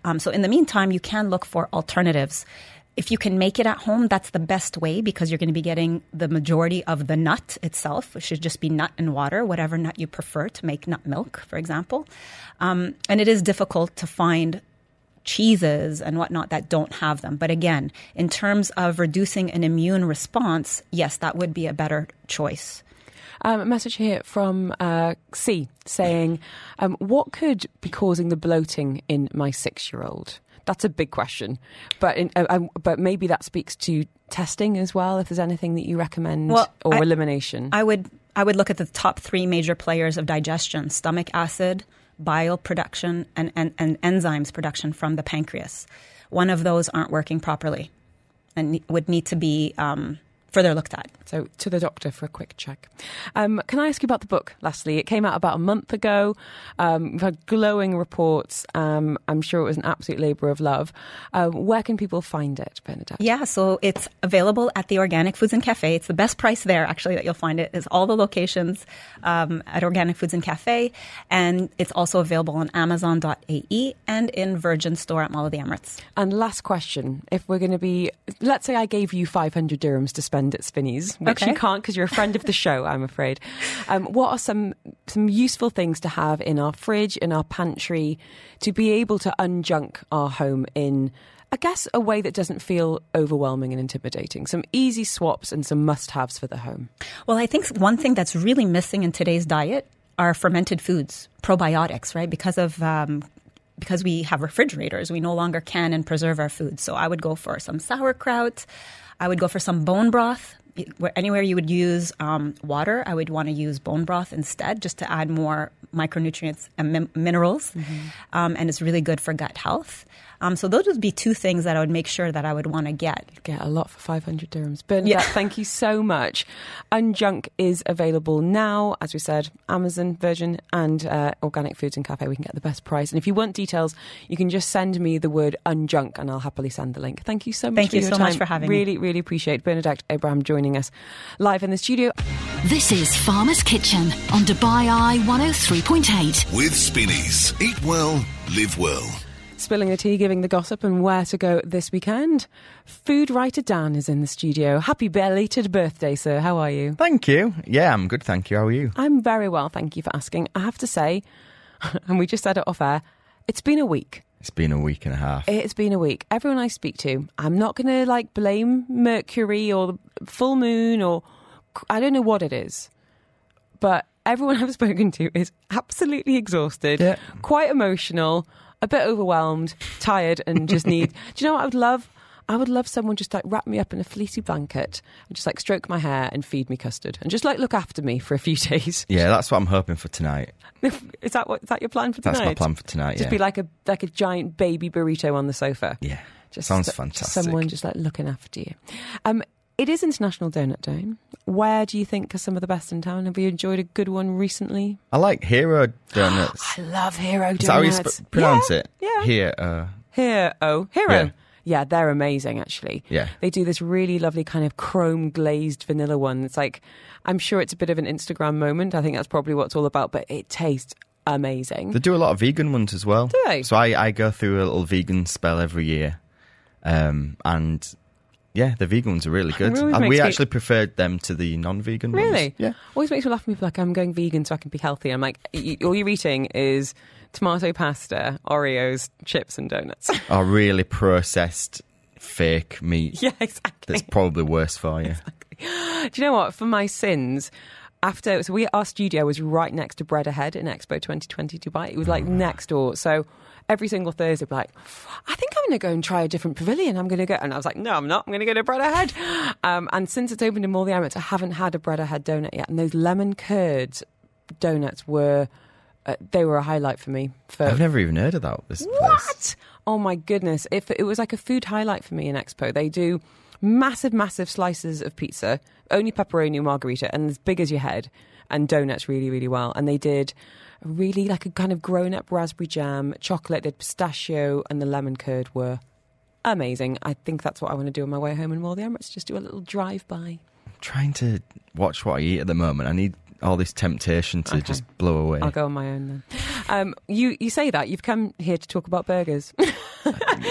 Um, so, in the meantime, you can look for alternatives. If you can make it at home, that's the best way because you're going to be getting the majority of the nut itself, which should just be nut and water, whatever nut you prefer to make nut milk, for example. Um, and it is difficult to find cheeses and whatnot that don't have them. But again, in terms of reducing an immune response, yes, that would be a better choice. Um, a message here from uh, C saying, um, "What could be causing the bloating in my six-year-old?" That's a big question, but in, uh, um, but maybe that speaks to testing as well. If there's anything that you recommend Well, or I- elimination, I would I would look at the top three major players of digestion: stomach acid, bile production, and, and, and enzymes production from the pancreas. One of those aren't working properly, and would need to be um, further looked at. So to the doctor for a quick check. Um, can I ask you about the book, lastly? It came out about a month ago. Um, we've had glowing reports. Um, I'm sure it was an absolute labour of love. Um, where can people find it, Bernadette? Yeah, so it's available at the Organic Foods and Cafe. It's the best price there, actually, that you'll find it. Is all the locations um, at Organic Foods and Cafe, and it's also available on Amazon.ae and in Virgin Store at Mall of the Emirates. And last question: If we're going to be, let's say I gave you 500 dirhams to spend at Spinneys, which Okay. you can't because you're a friend of the show, I'm afraid. Um, what are some some useful things to have in our fridge, in our pantry, to be able to unjunk our home in? I guess a way that doesn't feel overwhelming and intimidating. Some easy swaps and some must-haves for the home. Well, I think one thing that's really missing in today's diet are fermented foods, probiotics, right? Because of um, because we have refrigerators, we no longer can and preserve our food. So I would go for some sauerkraut. I would go for some bone broth. Anywhere you would use um, water, I would want to use bone broth instead, just to add more micronutrients and min- minerals, um, and it's really good for gut health. Um, so those would be two things that I would make sure that I would want to get. Get a lot for 500 dirhams. Bernadette, thank you so much. Unjunk is available now, as we said, Amazon, Virgin, and uh, Organic Foods and Cafe. We can get the best price. And if you want details, you can just send me the word unjunk and I'll happily send the link. Thank you so much Thank for you your so much for having me. really, Really, appreciate Bernadette Abraham joining us live in the studio. This is Farmer's Kitchen on Dubai Eye 103.8. With Spinneys. Eat well, live well. Spilling the tea, giving the gossip, and where to go this weekend. Food writer Dan is in the studio. Happy belated birthday, sir. How are you? Thank you. Yeah, I'm good, thank you. How are you? I'm very well, thank you for asking. I have to say, and we just said it off air, it's been a week. It's been a week and a half. It's been a week. Everyone I speak to, I'm not going to like blame Mercury or the full moon or I don't know what it is, but everyone I've spoken to is absolutely exhausted, Yeah. quite emotional, a bit overwhelmed, tired, and just need. do you know what I would love? I would love someone just like wrap me up in a fleecy blanket and just like stroke my hair and feed me custard and just like look after me for a few days. yeah, that's what I'm hoping for tonight. is that what is that your plan for tonight? That's my plan for tonight. Just yeah. be like a like a giant baby burrito on the sofa. yeah. Just Sounds fantastic. Someone just like looking after you. Um, it is International Donut Day. Where do you think are some of the best in town? Have you enjoyed a good one recently? I like Hero Donuts. I love Hero Donuts. Is that how you sp- pronounce yeah, it? Yeah. Here. Uh, Hero. Oh, Hero. Yeah. Yeah, they're amazing actually. Yeah. They do this really lovely kind of chrome glazed vanilla one. It's like, I'm sure it's a bit of an Instagram moment. I think that's probably what it's all about, but it tastes amazing. they do a lot of vegan ones as well. Do they? So I, I go through a little vegan spell every year. Um, and yeah, the vegan ones are really good. Really uh, and makes we me- actually preferred them to the non-vegan ones. Really? Yeah. Always makes me laugh when people are like, I'm going vegan so I can be healthy. I'm like, y- all you're eating is tomato pasta, Oreos, chips, and donuts. Are really processed fake meat. yeah, exactly. That's probably worse for you. Do you know what? For my sins, after so we our studio was right next to Bread Ahead in Expo 2020 Dubai. It was like ah. next door. So every single Thursday, be like, I think I'm going to go and try a different pavilion. I'm going to go, and I was like, no, I'm not. I'm going to go to Bread Ahead. Um, and since it's opened in the Emirates, I haven't had a Bread Ahead donut yet. And those lemon curds donuts were. Uh, they were a highlight for me. For I've never even heard of that. This place. what? Oh my goodness! If it was like a food highlight for me in Expo, they do massive, massive slices of pizza, only pepperoni and margarita, and as big as your head, and donuts really, really well. And they did really like a kind of grown-up raspberry jam, chocolate, did pistachio, and the lemon curd were amazing. I think that's what I want to do on my way home in Mall the Emirates. Just do a little drive-by. trying to watch what I eat at the moment. I need all this temptation to Okay. just blow away. I'll go on my own then. Um, you you say that you've come here to talk about burgers.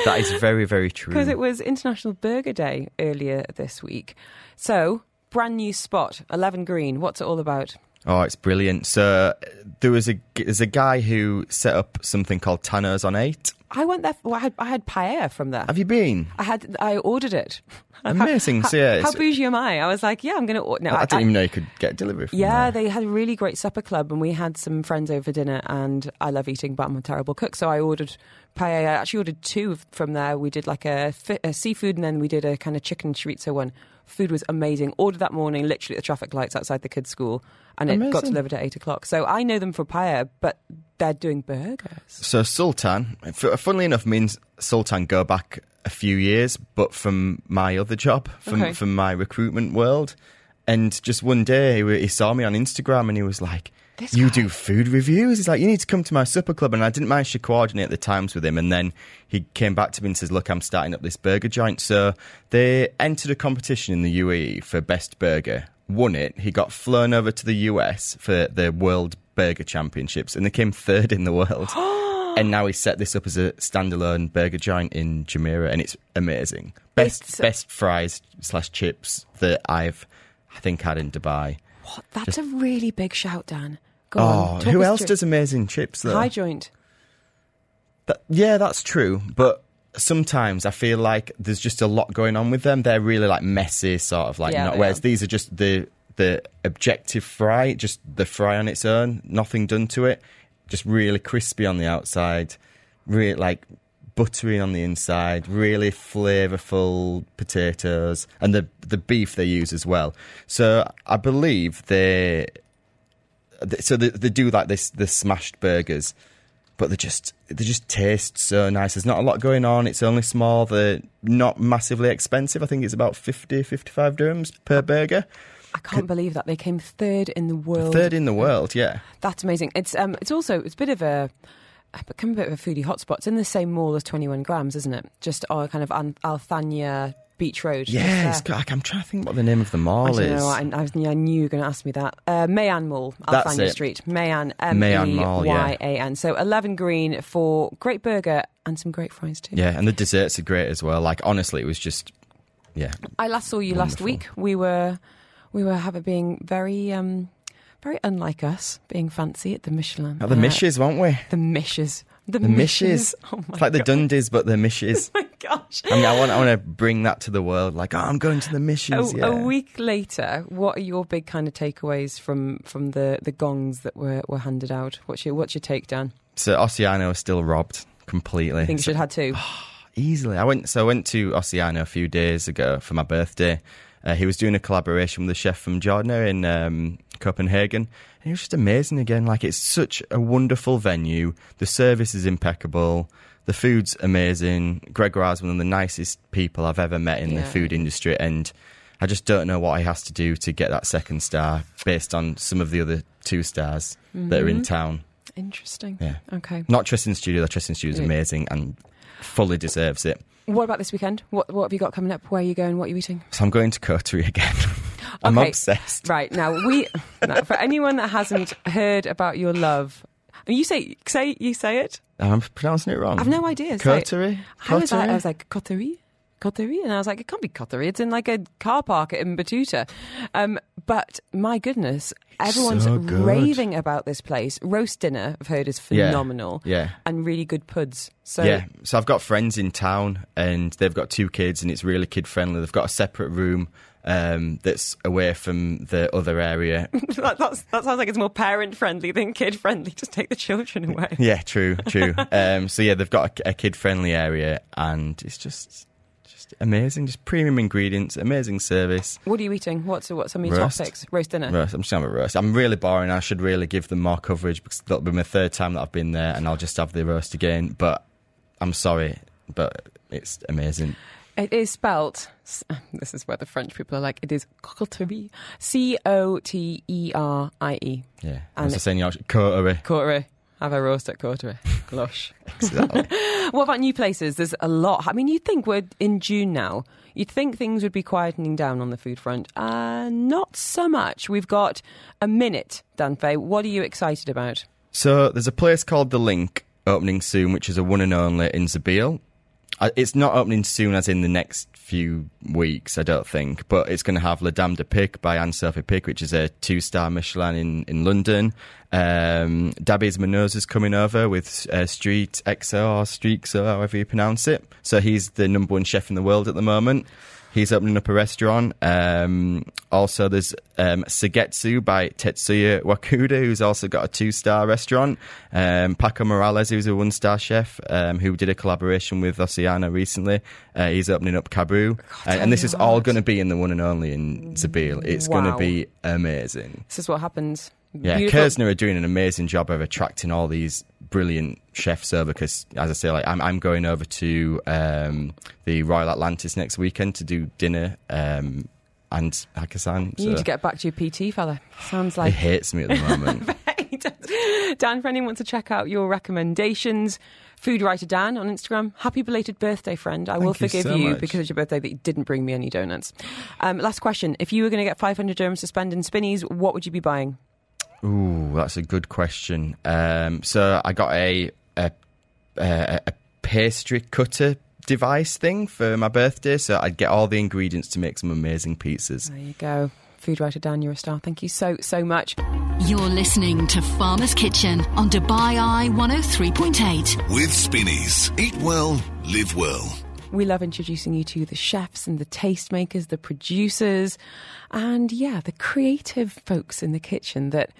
That is very, very true. Because it was International Burger Day earlier this week. So, brand new spot, 11 Green. What's it all about? Oh, it's brilliant. So there was a there's a guy who set up something called Tanners on Eight. I went there. Well, I had I had paella from there. Have you been? I had I ordered it. Amazing. How, So, yeah, how bougie am I? I was like, yeah, I'm going to order. No, I, didn't even know you could get delivery from Yeah, there. they had a really great supper club, and we had some friends over for dinner. And I love eating, but I'm a terrible cook, so I ordered paella. I actually ordered two from there. We did like a, a seafood, and then we did a kind of chicken chorizo one. Food was amazing. Ordered that morning, literally at the traffic lights outside the kids' school, and it got delivered at eight o'clock. So I know them for paella, but they're doing burgers. So Sultan, funnily enough, means Sultan go back a few years, but from my other job, from Okay. from my recruitment world. And just one day, he saw me on Instagram, and he was like, This "You guy. do food reviews?" He's like, "You need to come to my supper club." And I didn't manage to coordinate the times with him. And then he came back to me and says, "Look, I'm starting up this burger joint." So they entered a competition in the UAE for best burger, won it. He got flown over to the US for the World Burger Championships, and they came third in the world. and now he's set this up as a standalone burger joint in Jumeirah, and it's amazing. Best It's- best fries slash chips that I've I think had in Dubai. What? That's a really big shout, Dan. Go Oh, on. talk who else through- does amazing chips though? High joint? That- yeah, that's true. But sometimes I feel like there's just a lot going on with them. They're really like messy, sort of like. Yeah, not, whereas are. these are just the the objective fry, just the fry on its own, nothing done to it, just really crispy on the outside, really like buttery on the inside, really flavourful potatoes, and the the beef they use as well. So I believe they th- so they, they do like this the smashed burgers but they just they just taste so nice there's not a lot going on it's only small they're not massively expensive i think it's about 50 55 dirhams per burger I can't believe that they came third in the world. third in the world yeah That's amazing. It's um, it's also it's a bit of a become a bit of a foodie hotspot. It's in the same mall as Twenty One Grams, isn't it? Just uh, kind of Al- Althania Beach Road. yeah it's got, like, i'm trying to think what the name of the I mall don't is know. I, I, was, I knew you were going to ask me that. Uh, Meyan Mall, Al Thanya. Street. Mayan, M Mayan E Mall, yeah. Y A N. So 11 green for great burger and some great fries too. yeah and the desserts are great as well like honestly it was just yeah I last saw you last week. We were we were having being very um very unlike us, being fancy at the Michelin. oh, the Uh, mishes weren't we The mishes. The, the mishes Oh my it's like the dundies but the mishes Oh my gosh. I mean, I want, I want to bring that to the world. Like, oh, I'm going to the A, yeah. a week later, what are your big kind of takeaways from, from the, the gongs that were, were handed out? What's your what's your take, Dan? So Ossiano is still robbed completely. I think you should have two. Easily. I went. So I went to Ossiano a few days ago for my birthday. Uh, he was doing a collaboration with a chef from Jordnær in um, Copenhagen, and it was just amazing. Again, like it's such a wonderful venue. The service is impeccable. The food's amazing. Gregoire is one of the nicest people I've ever met in the food industry, and I just don't know what he has to do to get that second star based on some of the other two stars that are in mm-hmm. town. Interesting. Yeah. Okay. Not Trèsind Studio. Trèsind Studio is Yeah. amazing and fully deserves it. What about this weekend? What what have you got coming up? Where are you going? What are you eating? So I'm going to Coterie again. I'm Okay. obsessed. Right now, we no, for anyone that hasn't heard about your love, you say say you say it. I'm pronouncing it wrong. I've no idea. Coterie? How is that? I was like coterie, Coterie? And I was like, it can't be Coterie. It's in like a car park in Batuta. Um, but my goodness, everyone's So good. raving about this place. Roast dinner, I've heard, is Yeah. phenomenal. Yeah. And really good puds. So yeah, so I've got friends in town, and they've got two kids, and it's really kid friendly. They've got a separate room um, that's away from the other area. that, that's, that sounds like it's more parent friendly than kid friendly. Just take the children away. yeah, true, true. um, so yeah, they've got a, a kid friendly area, and it's just just amazing. Just premium ingredients, amazing service. What are you eating? What's what's some of your Roast. topics? Roast dinner. Roast. I'm just gonna have a roast. I'm really boring. I should really give them more coverage because that'll be my third time that I've been there, and I'll just have the roast again. But I'm sorry, but it's amazing. It is spelt. This is where the French people are like. It is coterie. C O T E R I E. Yeah, And as I it- say in Yorkshire, coterie. Coterie. Have a roast at coterie. Lush. Exactly. what about new places? There's a lot. I mean, you'd think we're in June now. You'd think things would be quietening down on the food front. Uh, not so much. We've got a minute, Danfe. What are you excited about? So there's a place called The Link opening soon, which is a one and only in Zabeel. It's not opening soon, as in the next few weeks, I don't think, but it's going to have La Dame de Pic by Anne Sophie Pic, which is a two star Michelin in, in London. Um, Muñoz is coming over with uh, Street XO or Street XO, however you pronounce it. So he's the number one chef in the world at the moment. He's opening up a restaurant. Um, also, there's um, Sugetsu by Tetsuya Wakuda, who's also got a two-star restaurant. Um, Paco Morales, who's a one-star chef, um, who did a collaboration with Ossiano recently. Uh, he's opening up Cabru. Uh, and this is all going to be in the one and only in Zabeel. It's going to be amazing. This is what happens. Yeah, Beautiful. Kerzner are doing an amazing job of attracting all these brilliant chef over. Because, as I say, like I'm, I'm going over to um, the Royal Atlantis next weekend to do dinner um, and Hakkasan. You need to get back to your PT, fella. Sounds like. he hates me at the moment. Dan, for anyone wants to check out your recommendations, food writer Dan on Instagram. Happy belated birthday, friend. I will Thank you forgive so you because it's your birthday, that you didn't bring me any donuts. Um, last question: If you were going to get 500 dirhams to spend in Spinneys, what would you be buying? Ooh, that's a good question. Um, so I got a a, a a pastry cutter device thing for my birthday, so I'd get all the ingredients to make some amazing pizzas. There you go. Food writer Dan, you're a star. Thank you so, so much. You're listening to Farmer's Kitchen on Dubai Eye 103.8. With Spinneys. Eat well, live well. We love introducing you to the chefs and the tastemakers, the producers, and yeah, the creative folks in the kitchen that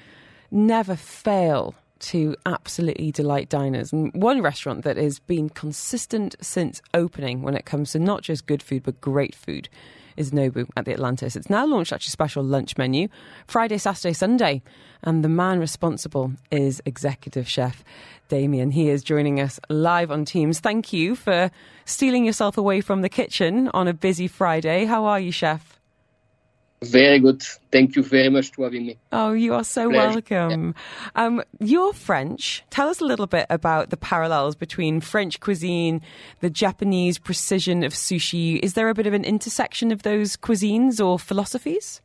never fail to absolutely delight diners. And one restaurant that has been consistent since opening when it comes to not just good food, but great food is Nobu at the Atlantis. It's now launched actually a special lunch menu, Friday, Saturday, Sunday. And the man responsible is executive chef Damien. He is joining us live on Teams. Thank you for stealing yourself away from the kitchen on a busy Friday. How are you, chef? Very good. Thank you very much for having me. Oh, you are so Pleasure. welcome. Um, you're French. Tell us a little bit about the parallels between French cuisine, the Japanese precision of sushi. Is there a bit of an intersection of those cuisines or philosophies?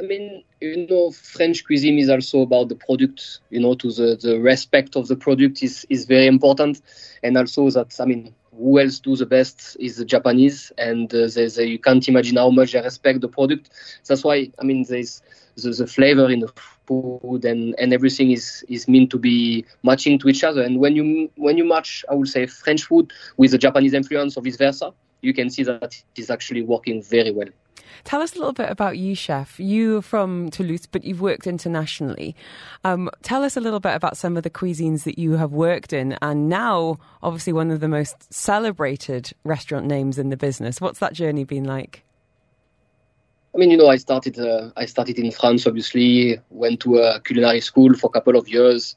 I mean, you know, French cuisine is also about the product. You know, to the, the respect of the product is is very important, and also that I mean, who else do the best is the Japanese, and uh, they, they, you can't imagine how much they respect the product. That's why I mean, there's the, the flavor in the food and, and everything is is meant to be matching to each other. And when you when you match, I would say French food with the Japanese influence or vice versa, you can see that it is actually working very well. Tell us a little bit about you, chef. You're from Toulouse, but you've worked internationally. Um, tell us a little bit about some of the cuisines that you have worked in, and now, obviously, one of the most celebrated restaurant names in the business. What's that journey been like? I mean, you know, I started uh, I started in France. Obviously, went to a culinary school for a couple of years.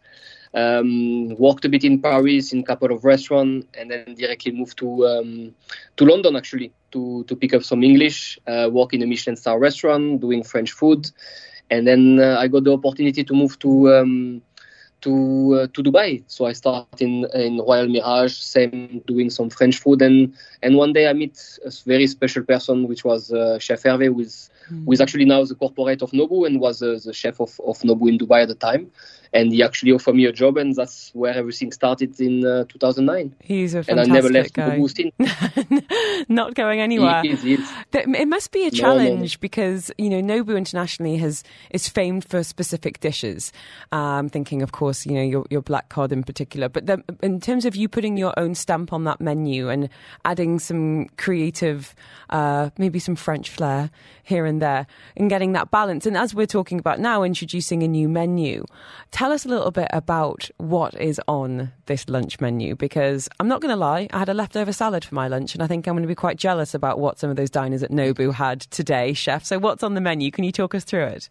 Um, worked a bit in Paris in a couple of restaurants, and then directly moved to um, to London actually to to pick up some English. Uh, work in a Michelin star restaurant doing French food, and then uh, I got the opportunity to move to um, to uh, to Dubai. So I started in in Royal Mirage, same doing some French food, and and one day I meet a very special person, which was uh, Chef Hervé, who is who is actually now the corporate of Nobu and was uh, the chef of, of Nobu in Dubai at the time. And he actually offered me a job, and that's where everything started in uh, 2009. He's a fantastic and I never left guy. Not going anywhere. He is, he is. It must be a No, no, challenge because you know Nobu internationally has is famed for specific dishes. Um, thinking, of course, you know your your black cod in particular. But then, in terms of you putting your own stamp on that menu and adding some creative, uh, maybe some French flair here and there, and getting that balance. And as we're talking about now, introducing a new menu, tell us a little bit about what is on this lunch menu because I'm not going to lie, I had a leftover salad for my lunch, and I think I'm going to be quite jealous about what some of those diners at Nobu had today, chef. So, what's on the menu? Can you talk us through it?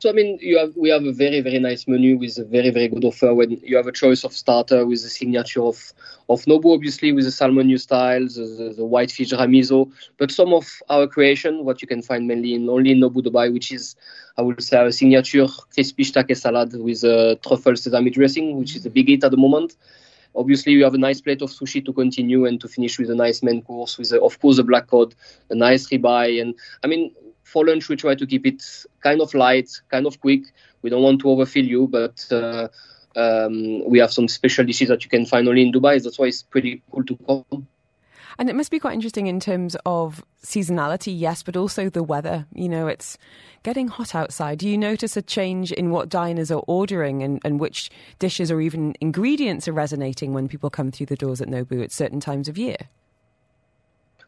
So I mean, you have we have a very very nice menu with a very very good offer. When you have a choice of starter with the signature of of Nobu, obviously with the salmon new style, the, the, the white fish ramizo, but some of our creation, what you can find mainly in only in Nobu Dubai, which is I would say our signature crispy shiitake salad with a truffle sesame dressing, which is a big hit at the moment. Obviously, you have a nice plate of sushi to continue and to finish with a nice main course with, a, of course, a black cod, a nice ribeye, and I mean for lunch we try to keep it kind of light, kind of quick. We don't want to overfill you, but uh, um, we have some special dishes that you can find only in Dubai. That's why it's pretty cool to come. And it must be quite interesting in terms of seasonality, yes, but also the weather. You know, it's getting hot outside. Do you notice a change in what diners are ordering and, and which dishes or even ingredients are resonating when people come through the doors at Nobu at certain times of year?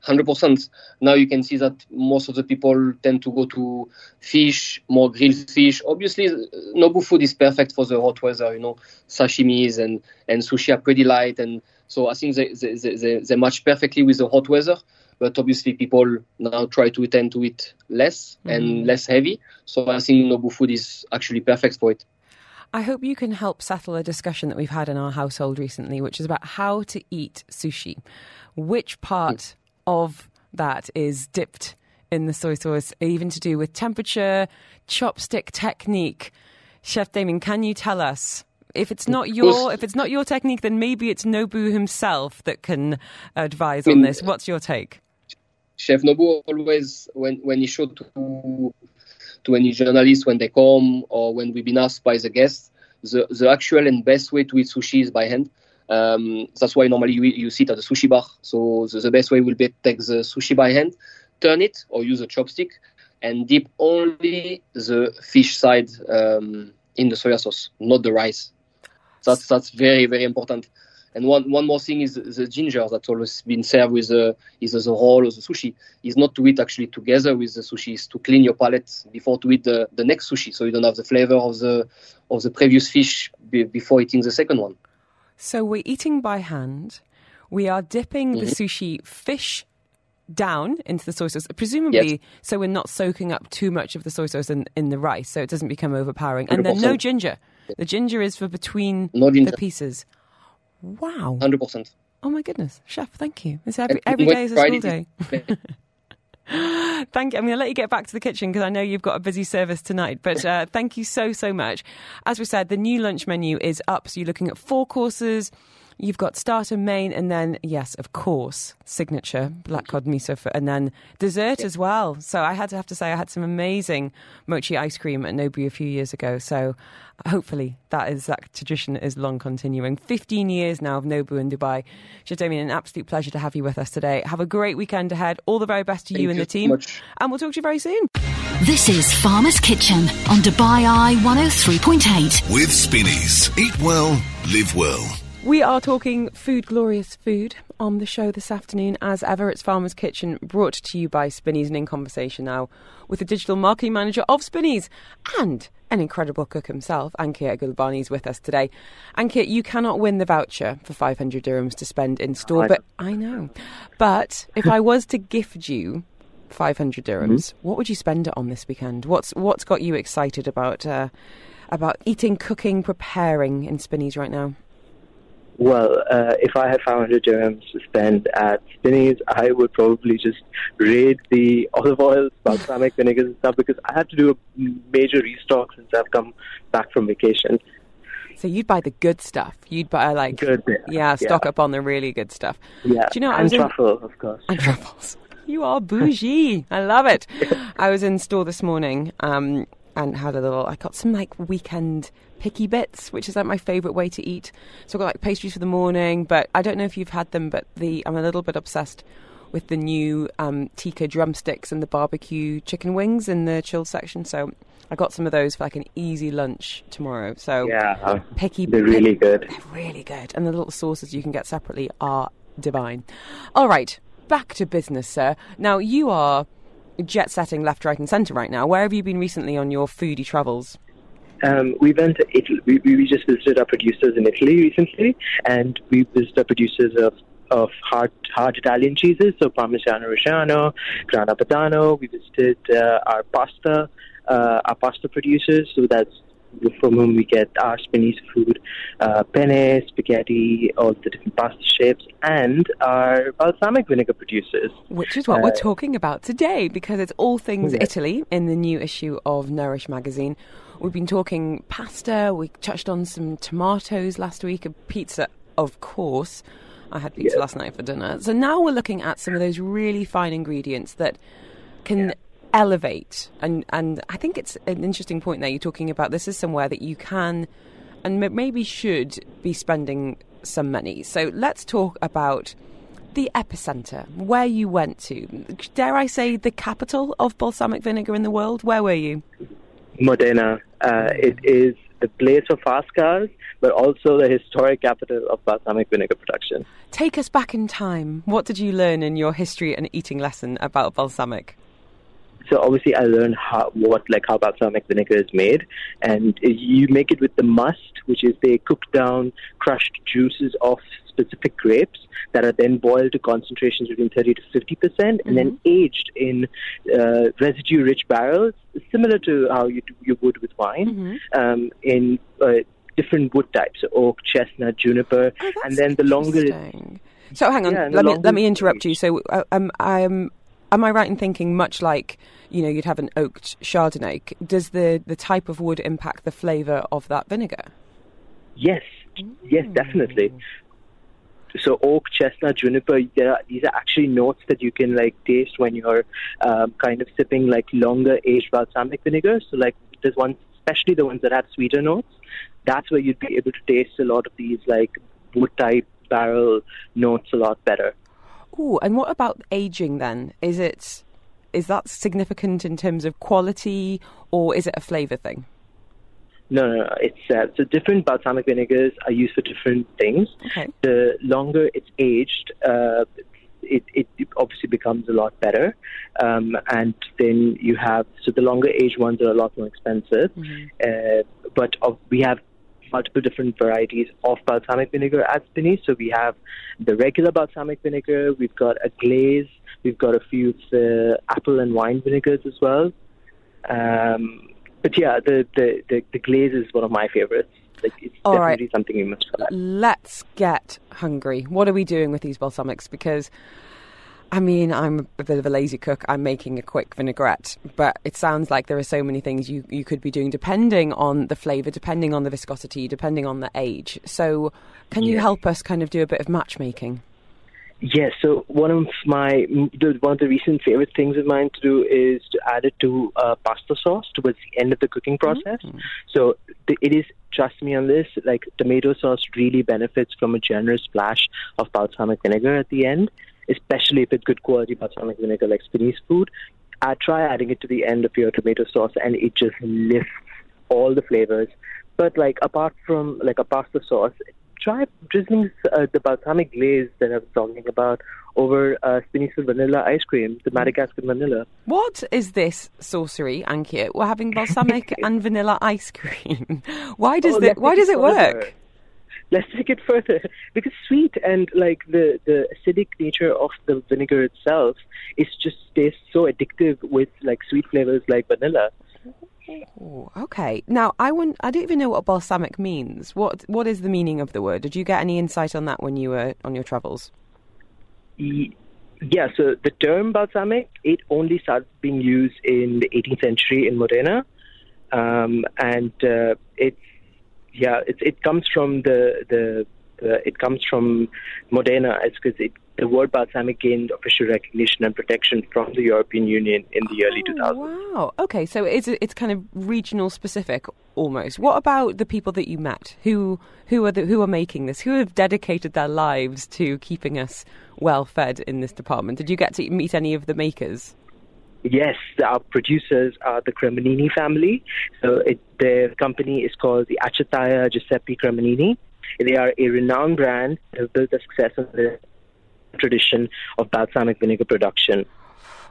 Hundred percent. Now you can see that most of the people tend to go to fish, more grilled fish. Obviously, Nobu food is perfect for the hot weather. You know, sashimis and and sushi are pretty light, and so I think they they, they, they match perfectly with the hot weather. But obviously, people now try to tend to eat less and mm-hmm. less heavy. So I think Nobu food is actually perfect for it. I hope you can help settle a discussion that we've had in our household recently, which is about how to eat sushi. Which part hmm. Of that is dipped in the soy sauce, even to do with temperature, chopstick technique? Chef Damien, can you tell us? If it's not your if it's not your technique, then maybe it's Nobu himself that can advise on mean, this. What's your take? Chef Nobu always, when, when he showed to to any journalists when they come or when we've been asked by the guests, the, the actual and best way to eat sushi is by hand. Um, that's why normally you, you sit at the sushi bar. So the, the best way will be to take the sushi by hand, turn it or use a chopstick, and dip only the fish side um, in the soya sauce, not the rice. That's that's very very important. And one, one more thing is the ginger that's always been served with the, is the roll or the sushi. Is not to eat actually together with the sushi. Is to clean your palate before to eat the, the next sushi, so you don't have the flavor of the of the previous fish be, before eating the second one. So we're eating by hand. We are dipping the sushi fish down into the soy sauce, presumably Yes. so we're not soaking up too much of the soy sauce in, in the rice, so it doesn't become overpowering. And then no ginger. The ginger is for between No the pieces. Wow. Hundred percent. Oh my goodness. Chef, thank you. It's every, every day is a school day. Thank you. I'm going to let you get back to the kitchen because I know you've got a busy service tonight. But uh, thank you so, so much. As we said, the new lunch menu is up. So you're looking at four courses. You've got starter, main, and then, yes, of course, signature, black cod miso, for, and then dessert as well. So I had to have to say I had some amazing mochi ice cream at Nobu a few years ago. So uh, hopefully that is that tradition is long continuing. 15 years now of Nobu in Dubai. Chef Damien, an absolute pleasure to have you with us today. Have a great weekend ahead. All the very best to you and you the so team. much. And we'll talk to you very soon. This is Farmer's Kitchen on Dubai Eye 103.8. With Spinneys. Eat well, live well. We are talking food, glorious food on the show this afternoon. As ever, it's Farmer's Kitchen, brought to you by Spinneys and in conversation now with the digital marketing manager of Spinneys and an incredible cook himself. Ankit Gulbani is with us today. Ankit, you cannot win the voucher for 500 dirhams to spend in store, I but I know. But if I was to gift you 500 dirhams, Mm-hmm. what would you spend it on this weekend? What's what's got you excited about uh, about eating, cooking, preparing in Spinneys right now? Well, uh, if I had 500 dirhams to spend at Spinneys, I would probably just raid the olive oils, balsamic vinegars and stuff because I have to do a major restock since I've come back from vacation. So you'd buy the good stuff. You'd buy like Good, yeah. yeah, stock Yeah. up on the really good stuff. Yeah, Do you know I and was in- of course. and truffles. You are bougie. I love it. I was in store this morning, um, and had a little. I got some like weekend picky bits, which is like my favourite way to eat. So I've got like pastries for the morning, but I don't know if you've had them, but the I'm a little bit obsessed with the new um, tikka drumsticks and the barbecue chicken wings in the chilled section. So I got some of those for like an easy lunch tomorrow. So Yeah, picky, they're really good. They're really good, and the little sauces you can get separately are divine. All right, back to business, sir. Now you are jet setting left, right, and centre right now. Where have you been recently on your foodie travels? Um, we went to Italy. We, we just visited our producers in Italy recently, and we visited our producers of of hard hard Italian cheeses, so Parmigiano Reggiano, Grana Padano. We visited uh, our pasta, uh, our pasta producers, so that's from whom we get our Spinneys food, uh, penne, spaghetti, all the different pasta shapes, and our balsamic vinegar producers. Which is what we're Uh, talking about today because it's all things Yeah. Italy in the new issue of Nourish magazine. We've been talking pasta, we touched on some tomatoes last week, a pizza, of course. I had pizza Yeah. last night for dinner. So now we're looking at some of those really fine ingredients that can elevate and and I think it's an interesting point there you're talking about this is somewhere that you can and maybe should be spending some money. So let's talk about the epicenter, where you went to. Dare I say the capital of balsamic vinegar in the world? Where were you? Modena. Uh, it is the place for fast cars, but also the historic capital of balsamic vinegar production. Take us back in time. What did you learn in your history and eating lesson about balsamic? So obviously, I learned how what like how balsamic vinegar is made, and you make it with the must, which is they cook down crushed juices of specific grapes that are then boiled to concentrations between 30 to 50 percent, and then aged in uh, residue-rich barrels, similar to how you do, you would with wine, um, in uh, different wood types: so oak, chestnut, juniper, Oh, and then the longer. So hang on, Yeah, let me let me interrupt you. So uh, um, I'm am I right in thinking much like you know you'd have an oaked Chardonnay? Does the the type of wood impact the flavour of that vinegar? Yes, yes, definitely. So oak, chestnut, juniper, there are, these are actually notes that you can like taste when you're um, kind of sipping like longer aged balsamic vinegar. So like there's one, especially the ones that have sweeter notes. That's where you'd be able to taste a lot of these like wood type barrel notes a lot better. Ooh, and what about aging then? Is it is that significant in terms of quality or is it a flavour thing? No, no, no. It's uh, so different balsamic vinegars are used for different things. Okay. The longer it's aged, uh, it, it obviously becomes a lot better. Um, and then you have so the longer aged ones are a lot more expensive. Uh, but of, we have multiple different varieties of balsamic vinegar at Spinny. So we have the regular balsamic vinegar. We've got a glaze. We've got a few uh, apple and wine vinegars as well. Um, but yeah, the, the, the, the glaze is one of my favorites. Like it's All right. definitely something you must try. Let's get hungry. What are we doing with these balsamics? Because, I mean, I'm a bit of a lazy cook. I'm making a quick vinaigrette, but it sounds like there are so many things you, you could be doing depending on the flavour, depending on the viscosity, depending on the age. So, can you help us kind of do a bit of matchmaking? Yes. So one of my one of the recent favorite things of mine to do is to add it to uh, pasta sauce towards the end of the cooking process. So the, it is trust me on this. Like tomato sauce really benefits from a generous splash of balsamic vinegar at the end, especially if it's good quality balsamic vinegar like Spinneys food. I try adding it to the end of your tomato sauce, and it just lifts all the flavors. But like apart from like a pasta sauce, try drizzling uh, the balsamic glaze that I was talking about over uh, vanilla ice cream, the Madagascar vanilla. What is this sorcery, Ankit? We're having balsamic and vanilla ice cream. Why does Oh, it? Why does it work? Let's take it further because sweet and like the the acidic nature of the vinegar itself is just tastes so addictive with like sweet flavors like vanilla. Ooh, okay. Now, I wouldn't, I don't even know what balsamic means. What What is the meaning of the word? Did you get any insight on that when you were on your travels? Yeah, so the term balsamic it only started being used in the 18th century in Modena, um, and uh, it's yeah, it, it comes from the the uh, it comes from Modena. It's because it, the word balsamic gained official recognition and protection from the European Union in the early 2000s. Wow. Okay, so it's it's kind of regional specific almost. What about the people that you met? Who who are the, who are making this? Who have dedicated their lives to keeping us well fed in this department? Did you get to meet any of the makers? Yes, our producers are the Cremonini family. So it, their company is called the Acetaia Giuseppe Cremonini. They are a renowned brand that have built a success on the tradition of balsamic vinegar production.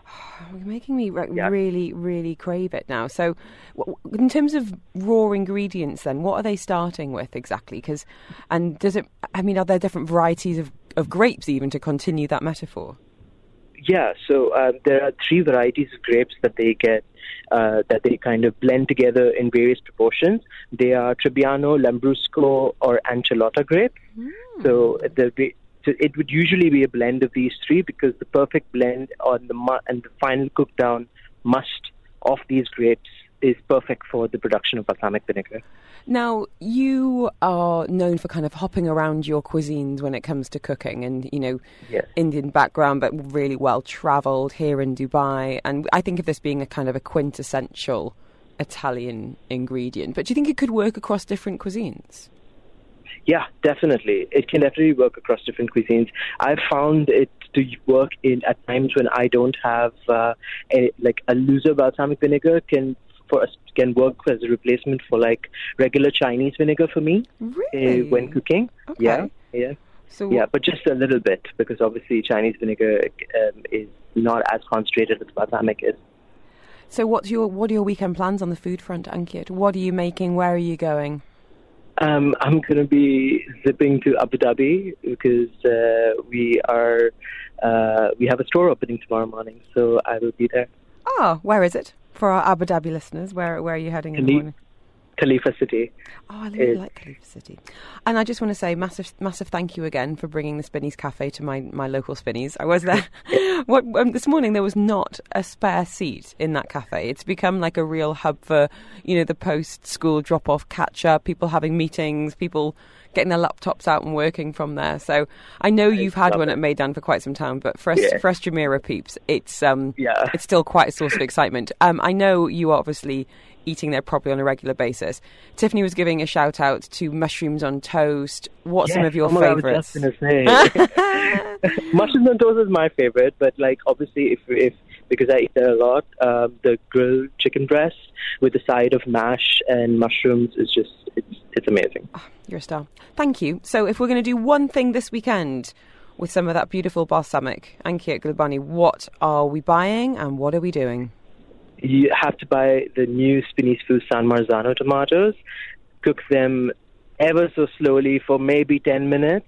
You're making me re- Yeah. really, really crave it now. So, w- w- in terms of raw ingredients, then what are they starting with exactly? Because, and does it? I mean, are there different varieties of, of grapes even to continue that metaphor? Yeah, so uh, there are three varieties of grapes that they get uh, that they kind of blend together in various proportions. They are Trebbiano, Lambrusco, or Ancelotta grape. So the gra- so it would usually be a blend of these three because the perfect blend on the mu- and the final cook down must of these grapes is perfect for the production of balsamic vinegar. Now, you are known for kind of hopping around your cuisines when it comes to cooking and, you know, Yes. Indian background, but really well travelled here in Dubai. And I think of this being a kind of a quintessential Italian ingredient. But do you think it could work across different cuisines? Yeah, definitely. It can definitely work across different cuisines. I've found it to work in at times when I don't have uh, a, like a looser balsamic vinegar can for us can work as a replacement for like regular Chinese vinegar for me Really? uh, when cooking. Okay. Yeah, yeah, So, yeah, but just a little bit because obviously Chinese vinegar um, is not as concentrated as balsamic is. so what's your what are your weekend plans on the food front, Ankit? What are you making? Where are you going? Um, I'm going to be zipping to Abu Dhabi because uh, we are uh, we have a store opening tomorrow morning, so I will be there. Oh, where is it? For our Abu Dhabi listeners, where where are you heading in the Khali- morning? Khalifa City. Oh, I really is- like Khalifa City. And I just want to say massive, massive thank you again for bringing the Spinneys Cafe to my, my local Spinneys. I was there. what, um, this morning there was not a spare seat in that cafe. It's become like a real hub for, you know, the post-school drop-off catch-up, people having meetings, people getting their laptops out and working from there. So I know you've had one at Maidan for quite some time, but for us, Yeah. for us Jumeirah peeps, it's, um, Yeah. it's still quite a source of excitement. Um, I know you obviously eating there probably on a regular basis. Tiffany was giving a shout out to mushrooms on toast. What's some of your oh God, I was favourites? just gonna say. Mushrooms on toast is my favorite, but like obviously if if because I eat there a lot, um, the grilled chicken breast with the side of mash and mushrooms is just it's it's amazing. You're a star. Thank you. So, if we're going to do one thing this weekend with some of that beautiful balsamic, Ankit Gulbani, what are we buying and what are we doing? You have to buy the new Spinneys Food San Marzano tomatoes, cook them ever so slowly for maybe 10 minutes,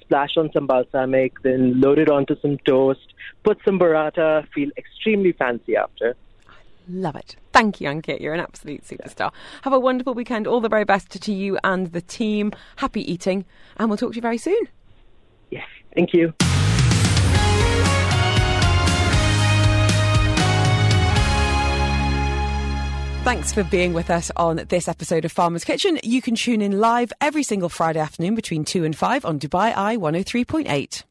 splash on some balsamic, then load it onto some toast, put some burrata, feel extremely fancy after. I love it. Thank you, Ankit. You're an absolute superstar. Have a wonderful weekend. All the very best to you and the team. Happy eating, and we'll talk to you very soon. Yes, thank you. Thanks for being with us on this episode of Farmer's Kitchen. You can tune in live every single Friday afternoon between 2 and 5 on Dubai Eye 103.8.